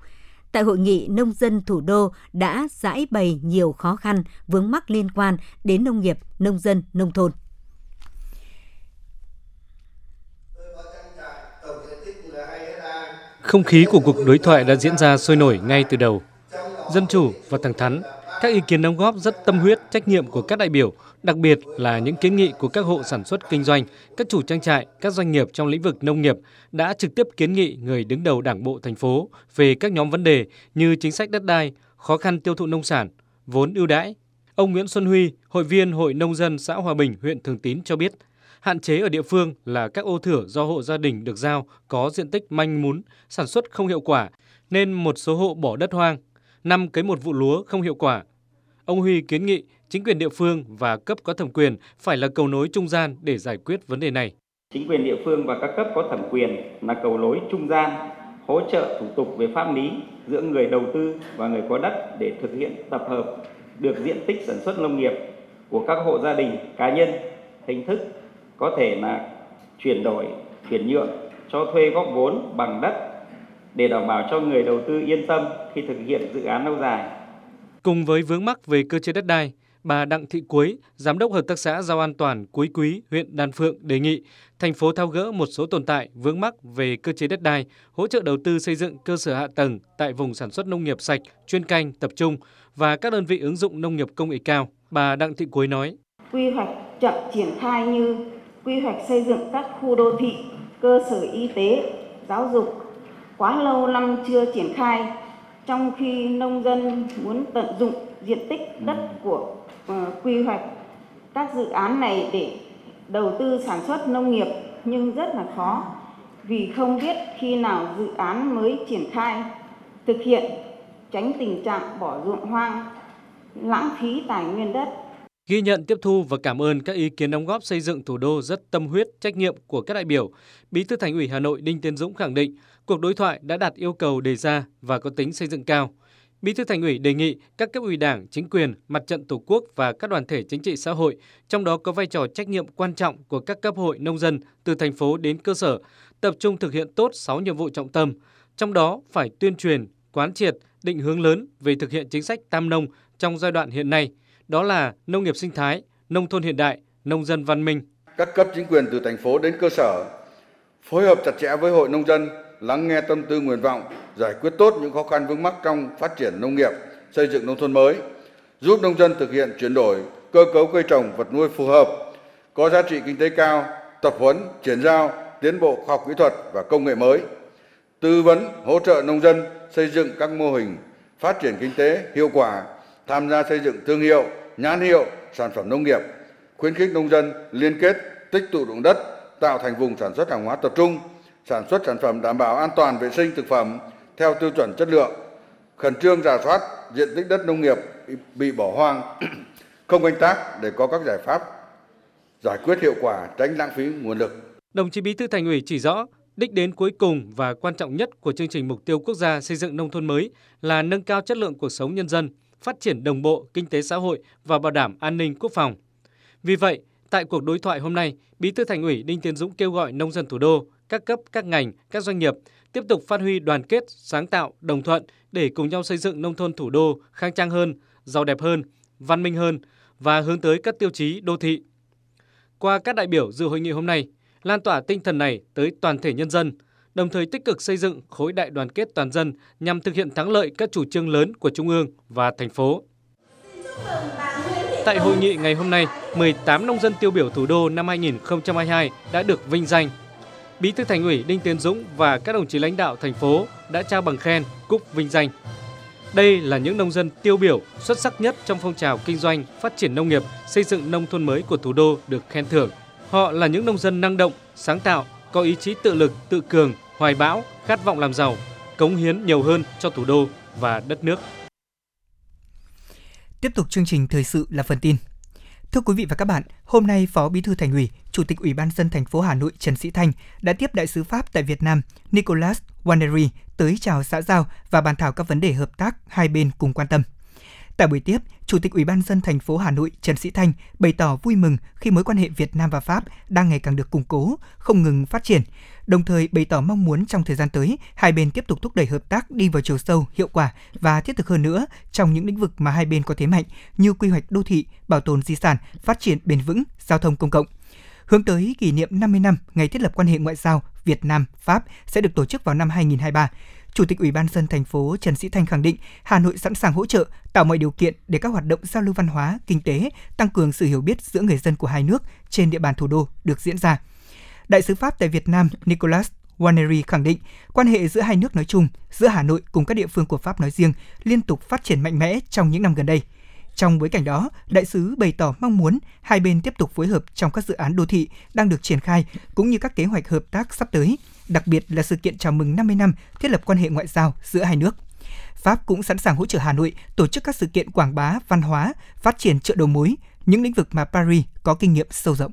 Tại hội nghị, nông dân thủ đô đã giải bày nhiều khó khăn, vướng mắc liên quan đến nông nghiệp, nông dân, nông thôn. Không khí của cuộc đối thoại đã diễn ra sôi nổi ngay từ đầu. Dân chủ và thẳng thắn, các ý kiến đóng góp rất tâm huyết, trách nhiệm của các đại biểu, đặc biệt là những kiến nghị của các hộ sản xuất kinh doanh, các chủ trang trại, các doanh nghiệp trong lĩnh vực nông nghiệp đã trực tiếp kiến nghị người đứng đầu Đảng bộ thành phố về các nhóm vấn đề như chính sách đất đai, khó khăn tiêu thụ nông sản, vốn ưu đãi. Ông Nguyễn Xuân Huy, hội viên Hội nông dân xã Hòa Bình, huyện Thường Tín cho biết, hạn chế ở địa phương là các ô thửa do hộ gia đình được giao có diện tích manh mún, sản xuất không hiệu quả nên một số hộ bỏ đất hoang, năm cấy một vụ lúa không hiệu quả. Ông Huy kiến nghị chính quyền địa phương và cấp có thẩm quyền phải là cầu nối trung gian để giải quyết vấn đề này. Chính quyền địa phương và các cấp có thẩm quyền là cầu nối trung gian, hỗ trợ thủ tục về pháp lý giữa người đầu tư và người có đất để thực hiện tập hợp được diện tích sản xuất nông nghiệp của các hộ gia đình, cá nhân, hình thức có thể là chuyển đổi, chuyển nhượng, cho thuê góp vốn bằng đất để đảm bảo cho người đầu tư yên tâm khi thực hiện dự án lâu dài. Cùng với vướng mắc về cơ chế đất đai, bà Đặng Thị Quế, Giám đốc Hợp tác xã Rau An Toàn Cuối Quý, huyện Đan Phượng đề nghị thành phố thao gỡ một số tồn tại vướng mắc về cơ chế đất đai, hỗ trợ đầu tư xây dựng cơ sở hạ tầng tại vùng sản xuất nông nghiệp sạch, chuyên canh, tập trung và các đơn vị ứng dụng nông nghiệp công nghệ cao. Bà Đặng Thị Quế nói: Quy hoạch chậm triển khai như quy hoạch xây dựng các khu đô thị, cơ sở y tế, giáo dục quá lâu năm chưa triển khai trong khi nông dân muốn tận dụng diện tích đất của quy hoạch các dự án này để đầu tư sản xuất nông nghiệp nhưng rất là khó. Vì không biết khi nào dự án mới triển khai thực hiện tránh tình trạng bỏ ruộng hoang lãng phí tài nguyên đất. Ghi nhận tiếp thu và cảm ơn các ý kiến đóng góp xây dựng thủ đô rất tâm huyết, trách nhiệm của các đại biểu. Bí thư Thành ủy Hà Nội Đinh Tiến Dũng khẳng định cuộc đối thoại đã đạt yêu cầu đề ra và có tính xây dựng cao. Bí thư Thành ủy đề nghị các cấp ủy Đảng, chính quyền, mặt trận Tổ quốc và các đoàn thể chính trị xã hội, trong đó có vai trò trách nhiệm quan trọng của các cấp hội nông dân từ thành phố đến cơ sở, tập trung thực hiện tốt 6 nhiệm vụ trọng tâm, trong đó phải tuyên truyền, quán triệt, định hướng lớn về thực hiện chính sách tam nông trong giai đoạn hiện nay – đó là nông nghiệp sinh thái, nông thôn hiện đại, nông dân văn minh. Các cấp chính quyền từ thành phố đến cơ sở phối hợp chặt chẽ với hội nông dân, lắng nghe tâm tư nguyện vọng, giải quyết tốt những khó khăn vướng mắc trong phát triển nông nghiệp, xây dựng nông thôn mới, giúp nông dân thực hiện chuyển đổi cơ cấu cây trồng vật nuôi phù hợp, có giá trị kinh tế cao, tập huấn, chuyển giao, tiến bộ khoa học kỹ thuật và công nghệ mới, tư vấn, hỗ trợ nông dân xây dựng các mô hình phát triển kinh tế hiệu quả tham gia xây dựng thương hiệu, nhãn hiệu, sản phẩm nông nghiệp, khuyến khích nông dân liên kết tích tụ dụng đất, tạo thành vùng sản xuất hàng hóa tập trung, sản xuất sản phẩm đảm bảo an toàn vệ sinh thực phẩm theo tiêu chuẩn chất lượng, khẩn trương rà soát diện tích đất nông nghiệp bị bỏ hoang, không canh tác để có các giải pháp giải quyết hiệu quả tránh lãng phí nguồn lực. Đồng chí Bí thư Thành ủy chỉ rõ, đích đến cuối cùng và quan trọng nhất của chương trình mục tiêu quốc gia xây dựng nông thôn mới là nâng cao chất lượng cuộc sống nhân dân, phát triển đồng bộ kinh tế xã hội và bảo đảm an ninh quốc phòng. Vì vậy, tại cuộc đối thoại hôm nay, Bí thư Thành ủy Đinh Tiến Dũng kêu gọi nông dân thủ đô, các cấp, các ngành, các doanh nghiệp tiếp tục phát huy đoàn kết, sáng tạo, đồng thuận để cùng nhau xây dựng nông thôn thủ đô khang trang hơn, giàu đẹp hơn, văn minh hơn và hướng tới các tiêu chí đô thị. Qua các đại biểu dự hội nghị hôm nay, lan tỏa tinh thần này tới toàn thể nhân dân, đồng thời tích cực xây dựng khối đại đoàn kết toàn dân nhằm thực hiện thắng lợi các chủ trương lớn của Trung ương và thành phố. Tại hội nghị ngày hôm nay, 18 nông dân tiêu biểu thủ đô năm 2022 đã được vinh danh. Bí thư Thành ủy Đinh Tiến Dũng và các đồng chí lãnh đạo thành phố đã trao bằng khen, cúp vinh danh. Đây là những nông dân tiêu biểu xuất sắc nhất trong phong trào kinh doanh, phát triển nông nghiệp, xây dựng nông thôn mới của thủ đô được khen thưởng. Họ là những nông dân năng động, sáng tạo, có ý chí tự lực, tự cường, hoài bão, khát vọng làm giàu, cống hiến nhiều hơn cho thủ đô và đất nước. Tiếp tục chương trình thời sự là phần tin. Thưa quý vị và các bạn, hôm nay Phó Bí thư Thành ủy, Chủ tịch Ủy ban dân thành phố Hà Nội Trần Sĩ Thanh đã tiếp đại sứ Pháp tại Việt Nam Nicolas Wannery tới chào xã giao và bàn thảo các vấn đề hợp tác hai bên cùng quan tâm. Tại buổi tiếp, Chủ tịch Ủy ban dân thành phố Hà Nội Trần Sĩ Thanh bày tỏ vui mừng khi mối quan hệ Việt Nam và Pháp đang ngày càng được củng cố, không ngừng phát triển, đồng thời bày tỏ mong muốn trong thời gian tới, hai bên tiếp tục thúc đẩy hợp tác đi vào chiều sâu, hiệu quả và thiết thực hơn nữa trong những lĩnh vực mà hai bên có thế mạnh như quy hoạch đô thị, bảo tồn di sản, phát triển bền vững, giao thông công cộng. Hướng tới kỷ niệm 50 năm ngày thiết lập quan hệ ngoại giao Việt Nam Pháp sẽ được tổ chức vào năm 2023. Chủ tịch Ủy ban dân thành phố Trần Sĩ Thanh khẳng định Hà Nội sẵn sàng hỗ trợ, tạo mọi điều kiện để các hoạt động giao lưu văn hóa, kinh tế, tăng cường sự hiểu biết giữa người dân của hai nước trên địa bàn thủ đô được diễn ra. Đại sứ Pháp tại Việt Nam Nicolas Wannery khẳng định quan hệ giữa hai nước nói chung, giữa Hà Nội cùng các địa phương của Pháp nói riêng liên tục phát triển mạnh mẽ trong những năm gần đây. Trong bối cảnh đó, đại sứ bày tỏ mong muốn hai bên tiếp tục phối hợp trong các dự án đô thị đang được triển khai cũng như các kế hoạch hợp tác sắp tới, đặc biệt là sự kiện chào mừng 50 năm thiết lập quan hệ ngoại giao giữa hai nước. Pháp cũng sẵn sàng hỗ trợ Hà Nội tổ chức các sự kiện quảng bá văn hóa, phát triển chợ đầu mối, những lĩnh vực mà Paris có kinh nghiệm sâu rộng.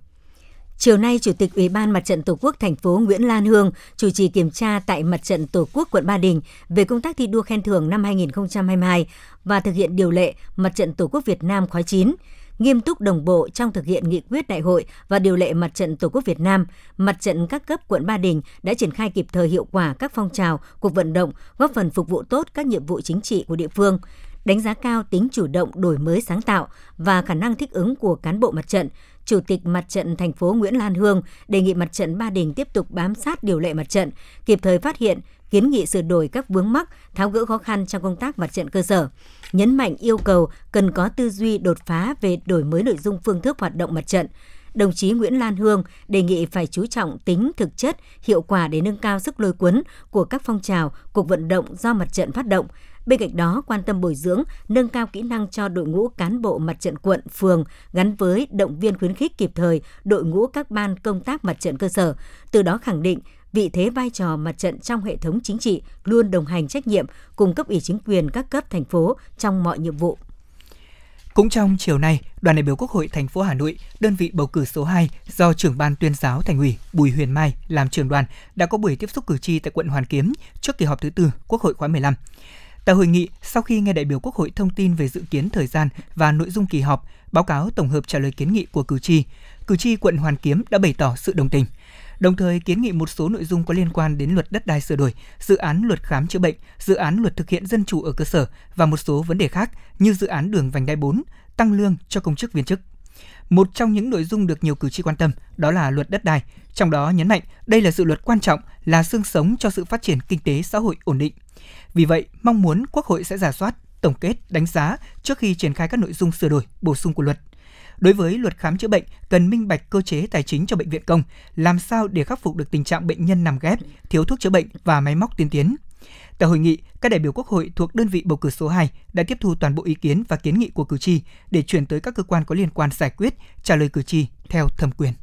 Chiều nay, Chủ tịch Ủy ban Mặt trận Tổ quốc thành phố Nguyễn Lan Hương chủ trì kiểm tra tại Mặt trận Tổ quốc quận Ba Đình về công tác thi đua khen thưởng năm 2022 và thực hiện điều lệ Mặt trận Tổ quốc Việt Nam khóa 9 nghiêm túc đồng bộ trong thực hiện nghị quyết đại hội và điều lệ Mặt trận Tổ quốc Việt Nam, Mặt trận các cấp quận Ba Đình đã triển khai kịp thời hiệu quả các phong trào, cuộc vận động, góp phần phục vụ tốt các nhiệm vụ chính trị của địa phương đánh giá cao tính chủ động đổi mới sáng tạo và khả năng thích ứng của cán bộ mặt trận, Chủ tịch Mặt trận thành phố Nguyễn Lan Hương đề nghị Mặt trận Ba Đình tiếp tục bám sát điều lệ mặt trận, kịp thời phát hiện, kiến nghị sửa đổi các vướng mắc, tháo gỡ khó khăn trong công tác mặt trận cơ sở. Nhấn mạnh yêu cầu cần có tư duy đột phá về đổi mới nội dung phương thức hoạt động mặt trận. Đồng chí Nguyễn Lan Hương đề nghị phải chú trọng tính thực chất, hiệu quả để nâng cao sức lôi cuốn của các phong trào, cuộc vận động do mặt trận phát động, Bên cạnh đó, quan tâm bồi dưỡng, nâng cao kỹ năng cho đội ngũ cán bộ mặt trận quận, phường gắn với động viên khuyến khích kịp thời đội ngũ các ban công tác mặt trận cơ sở, từ đó khẳng định vị thế vai trò mặt trận trong hệ thống chính trị luôn đồng hành trách nhiệm cùng cấp ủy chính quyền các cấp thành phố trong mọi nhiệm vụ. Cũng trong chiều nay, đoàn đại biểu Quốc hội thành phố Hà Nội, đơn vị bầu cử số 2 do trưởng ban tuyên giáo thành ủy Bùi Huyền Mai làm trưởng đoàn đã có buổi tiếp xúc cử tri tại quận Hoàn Kiếm trước kỳ họp thứ tư Quốc hội khóa 15. Tại hội nghị, sau khi nghe đại biểu Quốc hội thông tin về dự kiến thời gian và nội dung kỳ họp, báo cáo tổng hợp trả lời kiến nghị của cử tri, cử tri quận Hoàn Kiếm đã bày tỏ sự đồng tình – đồng thời kiến nghị một số nội dung có liên quan đến luật đất đai sửa đổi, dự án luật khám chữa bệnh, dự án luật thực hiện dân chủ ở cơ sở và một số vấn đề khác như dự án đường vành đai 4, tăng lương cho công chức viên chức. Một trong những nội dung được nhiều cử tri quan tâm đó là luật đất đai, trong đó nhấn mạnh đây là dự luật quan trọng, là xương sống cho sự phát triển kinh tế xã hội ổn định. Vì vậy, mong muốn Quốc hội sẽ giả soát, tổng kết, đánh giá trước khi triển khai các nội dung sửa đổi, bổ sung của luật – Đối với luật khám chữa bệnh, cần minh bạch cơ chế tài chính cho bệnh viện công, làm sao để khắc phục được tình trạng bệnh nhân nằm ghép, thiếu thuốc chữa bệnh và máy móc tiên tiến. Tại hội nghị, các đại biểu Quốc hội thuộc đơn vị bầu cử số 2 đã tiếp thu toàn bộ ý kiến và kiến nghị của cử tri để chuyển tới các cơ quan có liên quan giải quyết, trả lời cử tri theo thẩm quyền.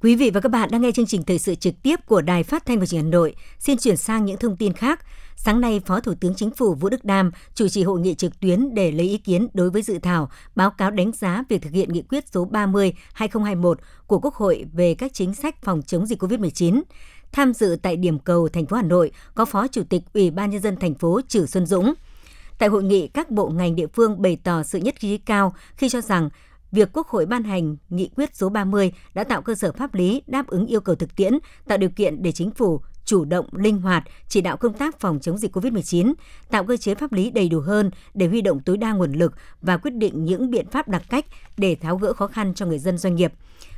Quý vị và các bạn đang nghe chương trình thời sự trực tiếp của Đài Phát thanh và Truyền hình Hà Nội. Xin chuyển sang những thông tin khác. Sáng nay, Phó Thủ tướng Chính phủ Vũ Đức Đam chủ trì hội nghị trực tuyến để lấy ý kiến đối với dự thảo báo cáo đánh giá việc thực hiện nghị quyết số 30/2021 của Quốc hội về các chính sách phòng chống dịch COVID-19. Tham dự tại điểm cầu thành phố Hà Nội có Phó Chủ tịch Ủy ban nhân dân thành phố Trử Xuân Dũng. Tại hội nghị, các bộ ngành địa phương bày tỏ sự nhất trí cao khi cho rằng việc Quốc hội ban hành nghị quyết số 30 đã tạo cơ sở pháp lý đáp ứng yêu cầu thực tiễn, tạo điều kiện để chính phủ chủ động, linh hoạt, chỉ đạo công tác phòng chống dịch COVID-19, tạo cơ chế pháp lý đầy đủ hơn để huy động tối đa nguồn lực và quyết định những biện pháp đặc cách để tháo gỡ khó khăn cho người dân doanh nghiệp.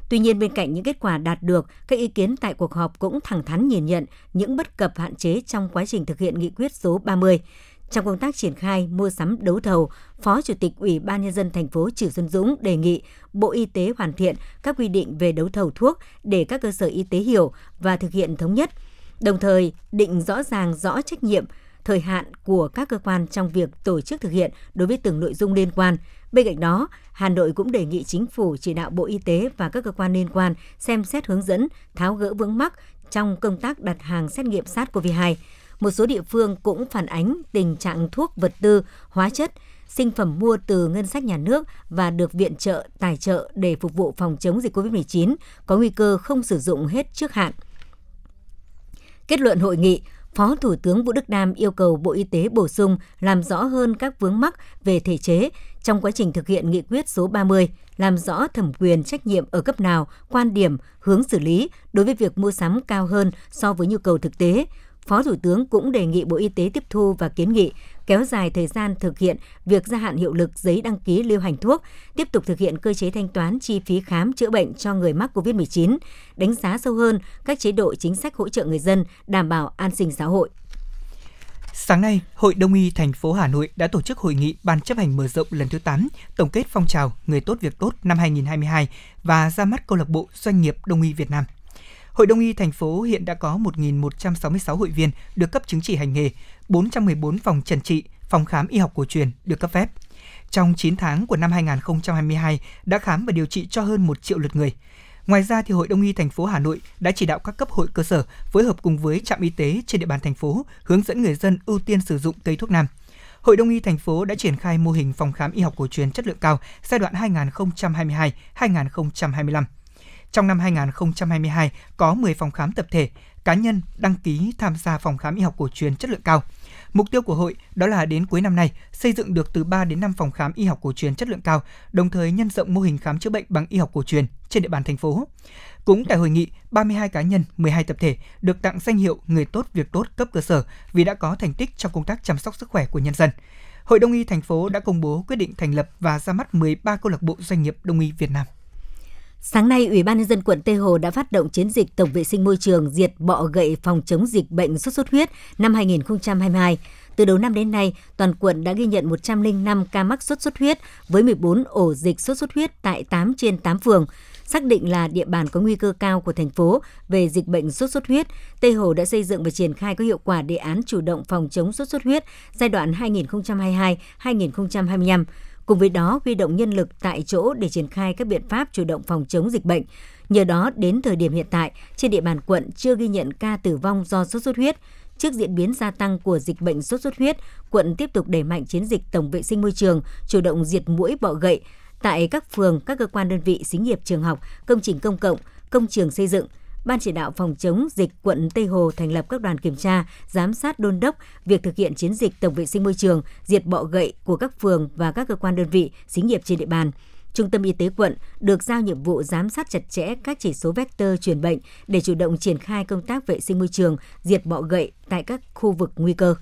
Tuy nhiên, bên cạnh những kết quả đạt được, các ý kiến tại cuộc họp cũng thẳng thắn nhìn nhận những bất cập hạn chế trong quá trình thực hiện nghị quyết số 30. Trong công tác triển khai mua sắm đấu thầu, Phó Chủ tịch Ủy ban nhân dân thành phố Trử Xuân Dũng đề nghị Bộ Y tế hoàn thiện các quy định về đấu thầu thuốc để các cơ sở y tế hiểu và thực hiện thống nhất. Đồng thời, định rõ ràng rõ trách nhiệm, thời hạn của các cơ quan trong việc tổ chức thực hiện đối với từng nội dung liên quan. Bên cạnh đó, Hà Nội cũng đề nghị chính phủ chỉ đạo Bộ Y tế và các cơ quan liên quan xem xét hướng dẫn tháo gỡ vướng mắc trong công tác đặt hàng xét nghiệm SARS-CoV-2 một số địa phương cũng phản ánh tình trạng thuốc vật tư, hóa chất, sinh phẩm mua từ ngân sách nhà nước và được viện trợ, tài trợ để phục vụ phòng chống dịch COVID-19 có nguy cơ không sử dụng hết trước hạn. Kết luận hội nghị, Phó Thủ tướng Vũ Đức Đam yêu cầu Bộ Y tế bổ sung làm rõ hơn các vướng mắc về thể chế trong quá trình thực hiện nghị quyết số 30, làm rõ thẩm quyền trách nhiệm ở cấp nào, quan điểm, hướng xử lý đối với việc mua sắm cao hơn so với nhu cầu thực tế, Phó Thủ tướng cũng đề nghị Bộ Y tế tiếp thu và kiến nghị kéo dài thời gian thực hiện việc gia hạn hiệu lực giấy đăng ký lưu hành thuốc, tiếp tục thực hiện cơ chế thanh toán chi phí khám chữa bệnh cho người mắc COVID-19, đánh giá sâu hơn các chế độ chính sách hỗ trợ người dân đảm bảo an sinh xã hội. Sáng nay, Hội Đông y thành phố Hà Nội đã tổ chức hội nghị Ban chấp hành mở rộng lần thứ 8, tổng kết phong trào Người tốt việc tốt năm 2022 và ra mắt câu lạc bộ Doanh nghiệp Đông y Việt Nam Hội Đông y thành phố hiện đã có 1.166 hội viên được cấp chứng chỉ hành nghề, 414 phòng trần trị, phòng khám y học cổ truyền được cấp phép. Trong 9 tháng của năm 2022 đã khám và điều trị cho hơn 1 triệu lượt người. Ngoài ra thì Hội Đông y thành phố Hà Nội đã chỉ đạo các cấp hội cơ sở phối hợp cùng với trạm y tế trên địa bàn thành phố hướng dẫn người dân ưu tiên sử dụng cây thuốc nam. Hội Đông y thành phố đã triển khai mô hình phòng khám y học cổ truyền chất lượng cao giai đoạn 2022-2025. Trong năm 2022, có 10 phòng khám tập thể, cá nhân đăng ký tham gia phòng khám y học cổ truyền chất lượng cao. Mục tiêu của hội đó là đến cuối năm nay xây dựng được từ 3 đến 5 phòng khám y học cổ truyền chất lượng cao, đồng thời nhân rộng mô hình khám chữa bệnh bằng y học cổ truyền trên địa bàn thành phố. Cũng tại hội nghị, 32 cá nhân, 12 tập thể được tặng danh hiệu Người tốt việc tốt cấp cơ sở vì đã có thành tích trong công tác chăm sóc sức khỏe của nhân dân. Hội Đông y thành phố đã công bố quyết định thành lập và ra mắt 13 câu lạc bộ doanh nghiệp Đông y Việt Nam. Sáng nay, Ủy ban nhân dân quận Tây Hồ đã phát động chiến dịch tổng vệ sinh môi trường diệt bọ gậy phòng chống dịch bệnh sốt xuất huyết năm 2022. Từ đầu năm đến nay, toàn quận đã ghi nhận 105 ca mắc sốt xuất huyết với 14 ổ dịch sốt xuất huyết tại 8 trên 8 phường. xác định là địa bàn có nguy cơ cao của thành phố về dịch bệnh sốt xuất huyết, Tây Hồ đã xây dựng và triển khai có hiệu quả đề án chủ động phòng chống sốt xuất huyết giai đoạn 2022-2025. Cùng với đó, huy động nhân lực tại chỗ để triển khai các biện pháp chủ động phòng chống dịch bệnh. Nhờ đó, đến thời điểm hiện tại, trên địa bàn quận chưa ghi nhận ca tử vong do sốt xuất huyết. Trước diễn biến gia tăng của dịch bệnh sốt xuất huyết, quận tiếp tục đẩy mạnh chiến dịch tổng vệ sinh môi trường, chủ động diệt mũi bọ gậy tại các phường, các cơ quan đơn vị, xí nghiệp, trường học, công trình công cộng, công trường xây dựng, Ban chỉ đạo phòng chống dịch quận Tây Hồ thành lập các đoàn kiểm tra, giám sát đôn đốc việc thực hiện chiến dịch tổng vệ sinh môi trường, diệt bọ gậy của các phường và các cơ quan đơn vị, xí nghiệp trên địa bàn. Trung tâm Y tế quận được giao nhiệm vụ giám sát chặt chẽ các chỉ số vector truyền bệnh để chủ động triển khai công tác vệ sinh môi trường, diệt bọ gậy tại các khu vực nguy cơ.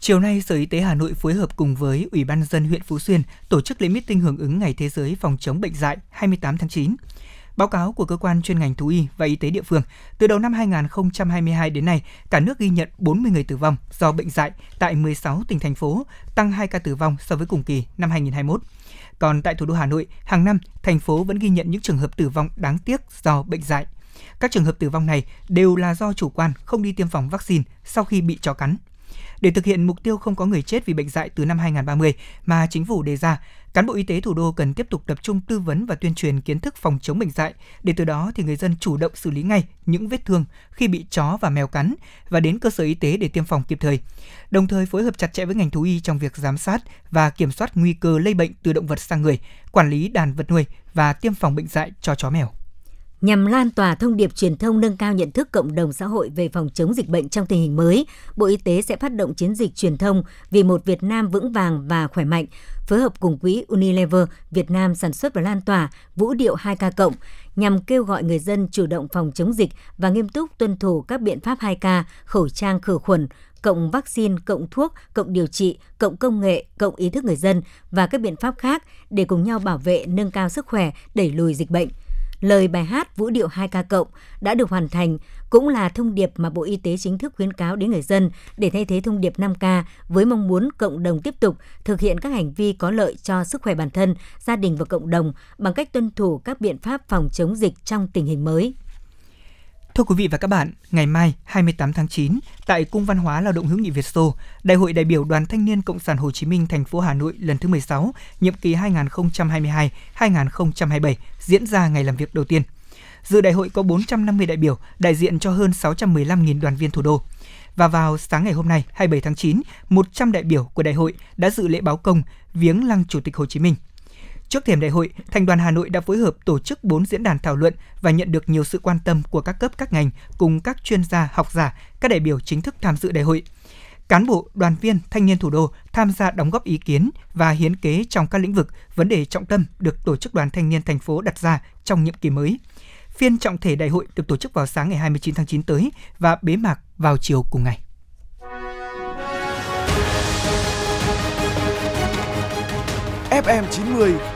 Chiều nay, Sở Y tế Hà Nội phối hợp cùng với Ủy ban dân huyện Phú Xuyên tổ chức lễ meeting hưởng ứng Ngày Thế giới phòng chống bệnh dạy 28 tháng 9. Báo cáo của cơ quan chuyên ngành thú y và y tế địa phương, từ đầu năm 2022 đến nay, cả nước ghi nhận 40 người tử vong do bệnh dạy tại 16 tỉnh thành phố, tăng 2 ca tử vong so với cùng kỳ năm 2021. Còn tại thủ đô Hà Nội, hàng năm, thành phố vẫn ghi nhận những trường hợp tử vong đáng tiếc do bệnh dạy. Các trường hợp tử vong này đều là do chủ quan không đi tiêm phòng vaccine sau khi bị chó cắn. Để thực hiện mục tiêu không có người chết vì bệnh dạy từ năm 2030 mà chính phủ đề ra, cán bộ y tế thủ đô cần tiếp tục tập trung tư vấn và tuyên truyền kiến thức phòng chống bệnh dạy để từ đó thì người dân chủ động xử lý ngay những vết thương khi bị chó và mèo cắn và đến cơ sở y tế để tiêm phòng kịp thời. Đồng thời phối hợp chặt chẽ với ngành thú y trong việc giám sát và kiểm soát nguy cơ lây bệnh từ động vật sang người, quản lý đàn vật nuôi và tiêm phòng bệnh dạy cho chó mèo. Nhằm lan tỏa thông điệp truyền thông nâng cao nhận thức cộng đồng xã hội về phòng chống dịch bệnh trong tình hình mới, Bộ Y tế sẽ phát động chiến dịch truyền thông vì một Việt Nam vững vàng và khỏe mạnh, phối hợp cùng quỹ Unilever Việt Nam sản xuất và lan tỏa vũ điệu 2K cộng nhằm kêu gọi người dân chủ động phòng chống dịch và nghiêm túc tuân thủ các biện pháp 2K, khẩu trang khử khuẩn, cộng vaccine, cộng thuốc, cộng điều trị, cộng công nghệ, cộng ý thức người dân và các biện pháp khác để cùng nhau bảo vệ, nâng cao sức khỏe, đẩy lùi dịch bệnh – lời bài hát Vũ điệu 2 ca cộng đã được hoàn thành cũng là thông điệp mà Bộ Y tế chính thức khuyến cáo đến người dân để thay thế thông điệp 5K với mong muốn cộng đồng tiếp tục thực hiện các hành vi có lợi cho sức khỏe bản thân, gia đình và cộng đồng bằng cách tuân thủ các biện pháp phòng chống dịch trong tình hình mới. Thưa quý vị và các bạn, ngày mai 28 tháng 9, tại Cung Văn hóa Lao động hữu nghị Việt Xô, Đại hội đại biểu Đoàn Thanh niên Cộng sản Hồ Chí Minh thành phố Hà Nội lần thứ 16, nhiệm kỳ 2022-2027 diễn ra ngày làm việc đầu tiên. Dự đại hội có 450 đại biểu đại diện cho hơn 615.000 đoàn viên thủ đô. Và vào sáng ngày hôm nay, 27 tháng 9, 100 đại biểu của đại hội đã dự lễ báo công viếng lăng Chủ tịch Hồ Chí Minh – Trước thềm đại hội, Thành đoàn Hà Nội đã phối hợp tổ chức 4 diễn đàn thảo luận và nhận được nhiều sự quan tâm của các cấp các ngành cùng các chuyên gia, học giả, các đại biểu chính thức tham dự đại hội. Cán bộ, đoàn viên, thanh niên thủ đô tham gia đóng góp ý kiến và hiến kế trong các lĩnh vực, vấn đề trọng tâm được tổ chức đoàn thanh niên thành phố đặt ra trong nhiệm kỳ mới. Phiên trọng thể đại hội được tổ chức vào sáng ngày 29 tháng 9 tới và bế mạc vào chiều cùng ngày. FM90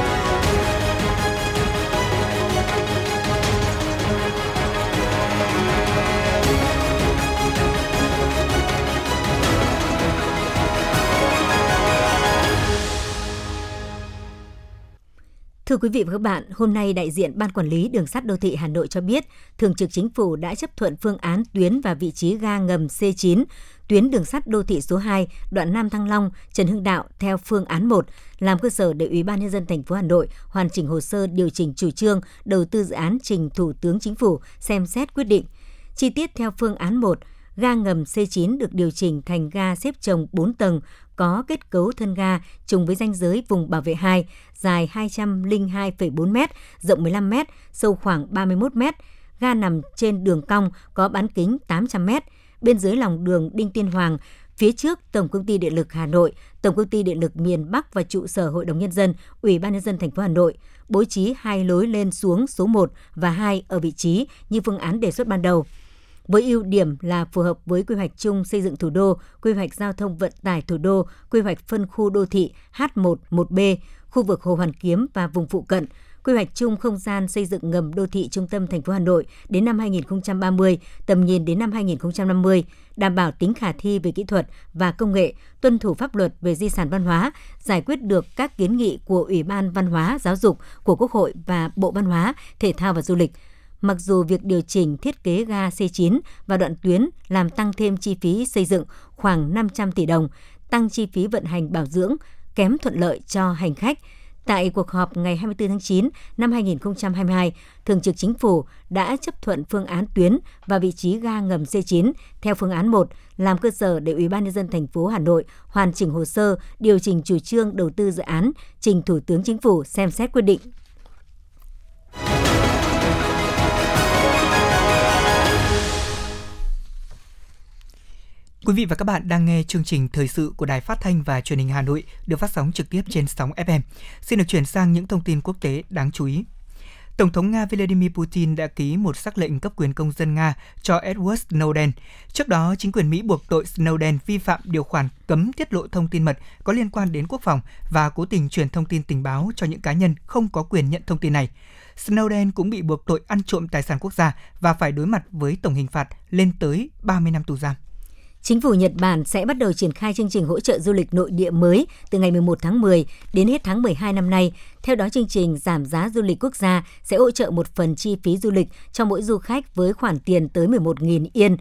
Thưa quý vị và các bạn, hôm nay đại diện Ban Quản lý Đường sắt Đô thị Hà Nội cho biết, Thường trực Chính phủ đã chấp thuận phương án tuyến và vị trí ga ngầm C9, tuyến đường sắt đô thị số 2, đoạn Nam Thăng Long, Trần Hưng Đạo theo phương án 1, làm cơ sở để Ủy ban nhân dân thành phố Hà Nội hoàn chỉnh hồ sơ điều chỉnh chủ trương đầu tư dự án trình Thủ tướng Chính phủ xem xét quyết định. Chi tiết theo phương án 1, ga ngầm C9 được điều chỉnh thành ga xếp chồng 4 tầng có kết cấu thân ga trùng với ranh giới vùng bảo vệ 2, dài 202,4 m, rộng 15 m, sâu khoảng 31 m. Ga nằm trên đường cong có bán kính 800 m. Bên dưới lòng đường Đinh Tiên Hoàng, phía trước Tổng công ty Điện lực Hà Nội, Tổng công ty Điện lực miền Bắc và trụ sở Hội đồng nhân dân, Ủy ban nhân dân thành phố Hà Nội bố trí hai lối lên xuống số 1 và 2 ở vị trí như phương án đề xuất ban đầu với ưu điểm là phù hợp với quy hoạch chung xây dựng thủ đô, quy hoạch giao thông vận tải thủ đô, quy hoạch phân khu đô thị H1, 1B, khu vực Hồ Hoàn Kiếm và vùng phụ cận, quy hoạch chung không gian xây dựng ngầm đô thị trung tâm thành phố Hà Nội đến năm 2030, tầm nhìn đến năm 2050, đảm bảo tính khả thi về kỹ thuật và công nghệ, tuân thủ pháp luật về di sản văn hóa, giải quyết được các kiến nghị của Ủy ban Văn hóa, Giáo dục của Quốc hội và Bộ Văn hóa, Thể thao và Du lịch. Mặc dù việc điều chỉnh thiết kế ga C9 và đoạn tuyến làm tăng thêm chi phí xây dựng khoảng 500 tỷ đồng, tăng chi phí vận hành bảo dưỡng, kém thuận lợi cho hành khách. Tại cuộc họp ngày 24 tháng 9 năm 2022, Thường trực Chính phủ đã chấp thuận phương án tuyến và vị trí ga ngầm C9 theo phương án 1 làm cơ sở để Ủy ban nhân dân thành phố Hà Nội hoàn chỉnh hồ sơ điều chỉnh chủ trương đầu tư dự án, trình Thủ tướng Chính phủ xem xét quyết định. Quý vị và các bạn đang nghe chương trình thời sự của Đài Phát thanh và Truyền hình Hà Nội được phát sóng trực tiếp trên sóng FM. Xin được chuyển sang những thông tin quốc tế đáng chú ý. Tổng thống Nga Vladimir Putin đã ký một sắc lệnh cấp quyền công dân Nga cho Edward Snowden. Trước đó, chính quyền Mỹ buộc tội Snowden vi phạm điều khoản cấm tiết lộ thông tin mật có liên quan đến quốc phòng và cố tình truyền thông tin tình báo cho những cá nhân không có quyền nhận thông tin này. Snowden cũng bị buộc tội ăn trộm tài sản quốc gia và phải đối mặt với tổng hình phạt lên tới 30 năm tù giam. Chính phủ Nhật Bản sẽ bắt đầu triển khai chương trình hỗ trợ du lịch nội địa mới từ ngày 11 tháng 10 đến hết tháng 12 năm nay. Theo đó, chương trình giảm giá du lịch quốc gia sẽ hỗ trợ một phần chi phí du lịch cho mỗi du khách với khoản tiền tới 11.000 yên,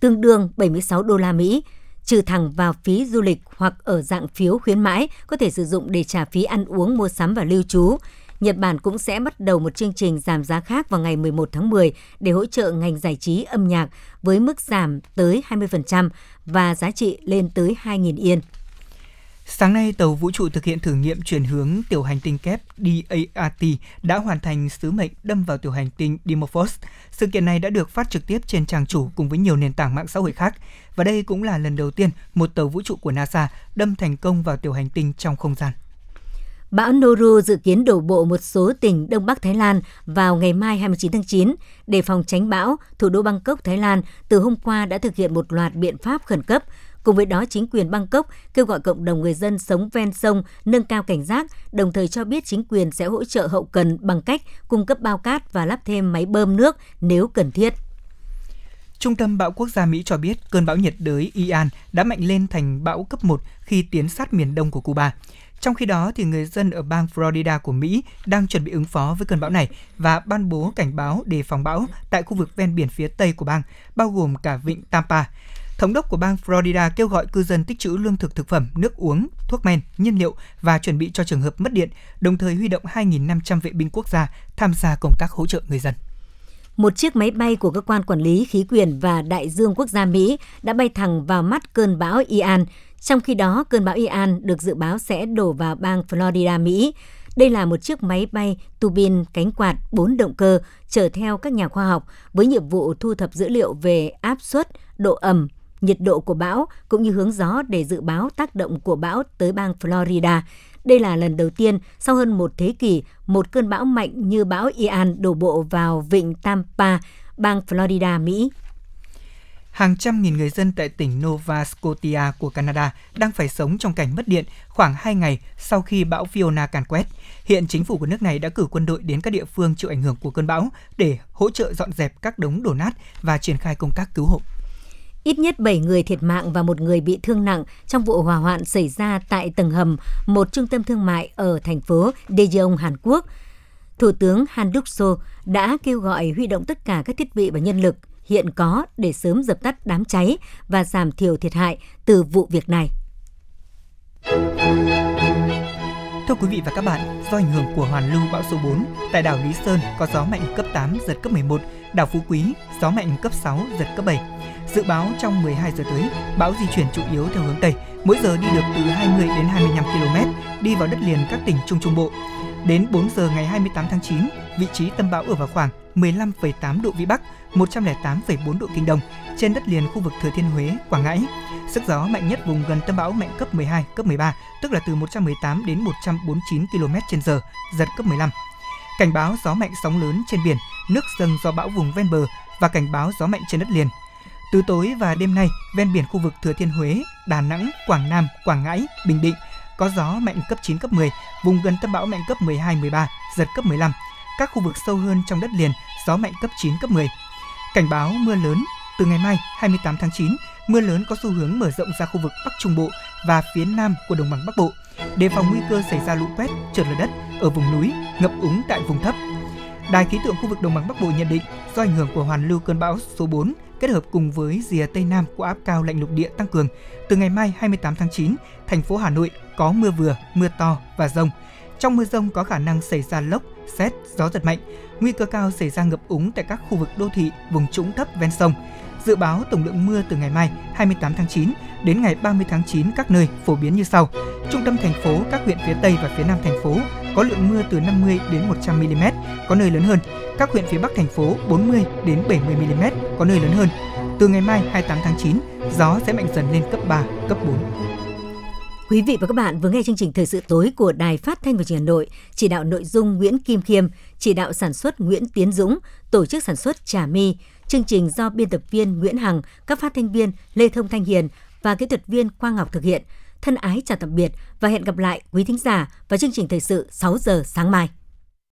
tương đương 76 đô la Mỹ trừ thẳng vào phí du lịch hoặc ở dạng phiếu khuyến mãi có thể sử dụng để trả phí ăn uống, mua sắm và lưu trú. Nhật Bản cũng sẽ bắt đầu một chương trình giảm giá khác vào ngày 11 tháng 10 để hỗ trợ ngành giải trí âm nhạc với mức giảm tới 20% và giá trị lên tới 2.000 yên. Sáng nay, tàu vũ trụ thực hiện thử nghiệm chuyển hướng tiểu hành tinh kép DART đã hoàn thành sứ mệnh đâm vào tiểu hành tinh Dimorphos. Sự kiện này đã được phát trực tiếp trên trang chủ cùng với nhiều nền tảng mạng xã hội khác. Và đây cũng là lần đầu tiên một tàu vũ trụ của NASA đâm thành công vào tiểu hành tinh trong không gian. Bão Noru dự kiến đổ bộ một số tỉnh Đông Bắc Thái Lan vào ngày mai 29 tháng 9. Để phòng tránh bão, thủ đô Bangkok, Thái Lan từ hôm qua đã thực hiện một loạt biện pháp khẩn cấp. Cùng với đó, chính quyền Bangkok kêu gọi cộng đồng người dân sống ven sông nâng cao cảnh giác, đồng thời cho biết chính quyền sẽ hỗ trợ hậu cần bằng cách cung cấp bao cát và lắp thêm máy bơm nước nếu cần thiết. Trung tâm Bão Quốc gia Mỹ cho biết cơn bão nhiệt đới Ian đã mạnh lên thành bão cấp 1 khi tiến sát miền đông của Cuba. Trong khi đó, thì người dân ở bang Florida của Mỹ đang chuẩn bị ứng phó với cơn bão này và ban bố cảnh báo đề phòng bão tại khu vực ven biển phía tây của bang, bao gồm cả vịnh Tampa. Thống đốc của bang Florida kêu gọi cư dân tích trữ lương thực thực phẩm, nước uống, thuốc men, nhiên liệu và chuẩn bị cho trường hợp mất điện, đồng thời huy động 2.500 vệ binh quốc gia tham gia công tác hỗ trợ người dân một chiếc máy bay của cơ quan quản lý khí quyển và đại dương quốc gia Mỹ đã bay thẳng vào mắt cơn bão Ian. Trong khi đó, cơn bão Ian được dự báo sẽ đổ vào bang Florida, Mỹ. Đây là một chiếc máy bay tu bin cánh quạt 4 động cơ chở theo các nhà khoa học với nhiệm vụ thu thập dữ liệu về áp suất, độ ẩm, nhiệt độ của bão cũng như hướng gió để dự báo tác động của bão tới bang Florida. Đây là lần đầu tiên sau hơn một thế kỷ, một cơn bão mạnh như bão Ian đổ bộ vào vịnh Tampa, bang Florida, Mỹ. Hàng trăm nghìn người dân tại tỉnh Nova Scotia của Canada đang phải sống trong cảnh mất điện khoảng 2 ngày sau khi bão Fiona càn quét. Hiện chính phủ của nước này đã cử quân đội đến các địa phương chịu ảnh hưởng của cơn bão để hỗ trợ dọn dẹp các đống đổ nát và triển khai công tác cứu hộ. Ít nhất 7 người thiệt mạng và một người bị thương nặng trong vụ hỏa hoạn xảy ra tại tầng hầm một trung tâm thương mại ở thành phố Daejeon, Hàn Quốc. Thủ tướng Han Duk-soo đã kêu gọi huy động tất cả các thiết bị và nhân lực hiện có để sớm dập tắt đám cháy và giảm thiểu thiệt hại từ vụ việc này. Thưa quý vị và các bạn, do ảnh hưởng của hoàn lưu bão số 4, tại đảo Lý Sơn có gió mạnh cấp 8, giật cấp 11, đảo Phú Quý gió mạnh cấp 6, giật cấp 7. Dự báo trong 12 giờ tới, bão di chuyển chủ yếu theo hướng Tây, mỗi giờ đi được từ 20 đến 25 km, đi vào đất liền các tỉnh Trung Trung Bộ. Đến 4 giờ ngày 28 tháng 9, vị trí tâm bão ở vào khoảng 15,8 độ Vĩ Bắc, 108,4 độ Kinh Đông, trên đất liền khu vực Thừa Thiên Huế, Quảng Ngãi. Sức gió mạnh nhất vùng gần tâm bão mạnh cấp 12, cấp 13, tức là từ 118 đến 149 km/h, giật cấp 15. Cảnh báo gió mạnh sóng lớn trên biển, nước dâng do bão vùng ven bờ và cảnh báo gió mạnh trên đất liền. Từ tối và đêm nay, ven biển khu vực Thừa Thiên Huế, Đà Nẵng, Quảng Nam, Quảng Ngãi, Bình Định có gió mạnh cấp 9 cấp 10, vùng gần tâm bão mạnh cấp 12 13, giật cấp 15. Các khu vực sâu hơn trong đất liền, gió mạnh cấp 9 cấp 10. Cảnh báo mưa lớn từ ngày mai 28 tháng 9, mưa lớn có xu hướng mở rộng ra khu vực Bắc Trung Bộ và phía Nam của đồng bằng Bắc Bộ. Đề phòng nguy cơ xảy ra lũ quét, trượt lở đất ở vùng núi, ngập úng tại vùng thấp. Đài khí tượng khu vực đồng bằng Bắc Bộ nhận định do ảnh hưởng của hoàn lưu cơn bão số 4 kết hợp cùng với rìa Tây Nam của áp cao lạnh lục địa tăng cường, từ ngày mai 28 tháng 9, thành phố Hà Nội có mưa vừa, mưa to và rông. Trong mưa rông có khả năng xảy ra lốc, xét, gió giật mạnh, nguy cơ cao xảy ra ngập úng tại các khu vực đô thị, vùng trũng thấp ven sông. Dự báo tổng lượng mưa từ ngày mai 28 tháng 9 đến ngày 30 tháng 9 các nơi phổ biến như sau. Trung tâm thành phố, các huyện phía Tây và phía Nam thành phố có lượng mưa từ 50 đến 100 mm, có nơi lớn hơn. Các huyện phía Bắc thành phố 40 đến 70 mm, có nơi lớn hơn. Từ ngày mai 28 tháng 9, gió sẽ mạnh dần lên cấp 3, cấp 4. Quý vị và các bạn vừa nghe chương trình Thời sự tối của Đài Phát thanh và Truyền hình Hà Nội, chỉ đạo nội dung Nguyễn Kim Khiêm, chỉ đạo sản xuất Nguyễn Tiến Dũng, tổ chức sản xuất Trà My. Chương trình do biên tập viên Nguyễn Hằng, các phát thanh viên Lê Thông Thanh Hiền và kỹ thuật viên Quang Ngọc thực hiện. Thân ái chào tạm biệt và hẹn gặp lại quý thính giả vào chương trình thời sự 6 giờ sáng mai.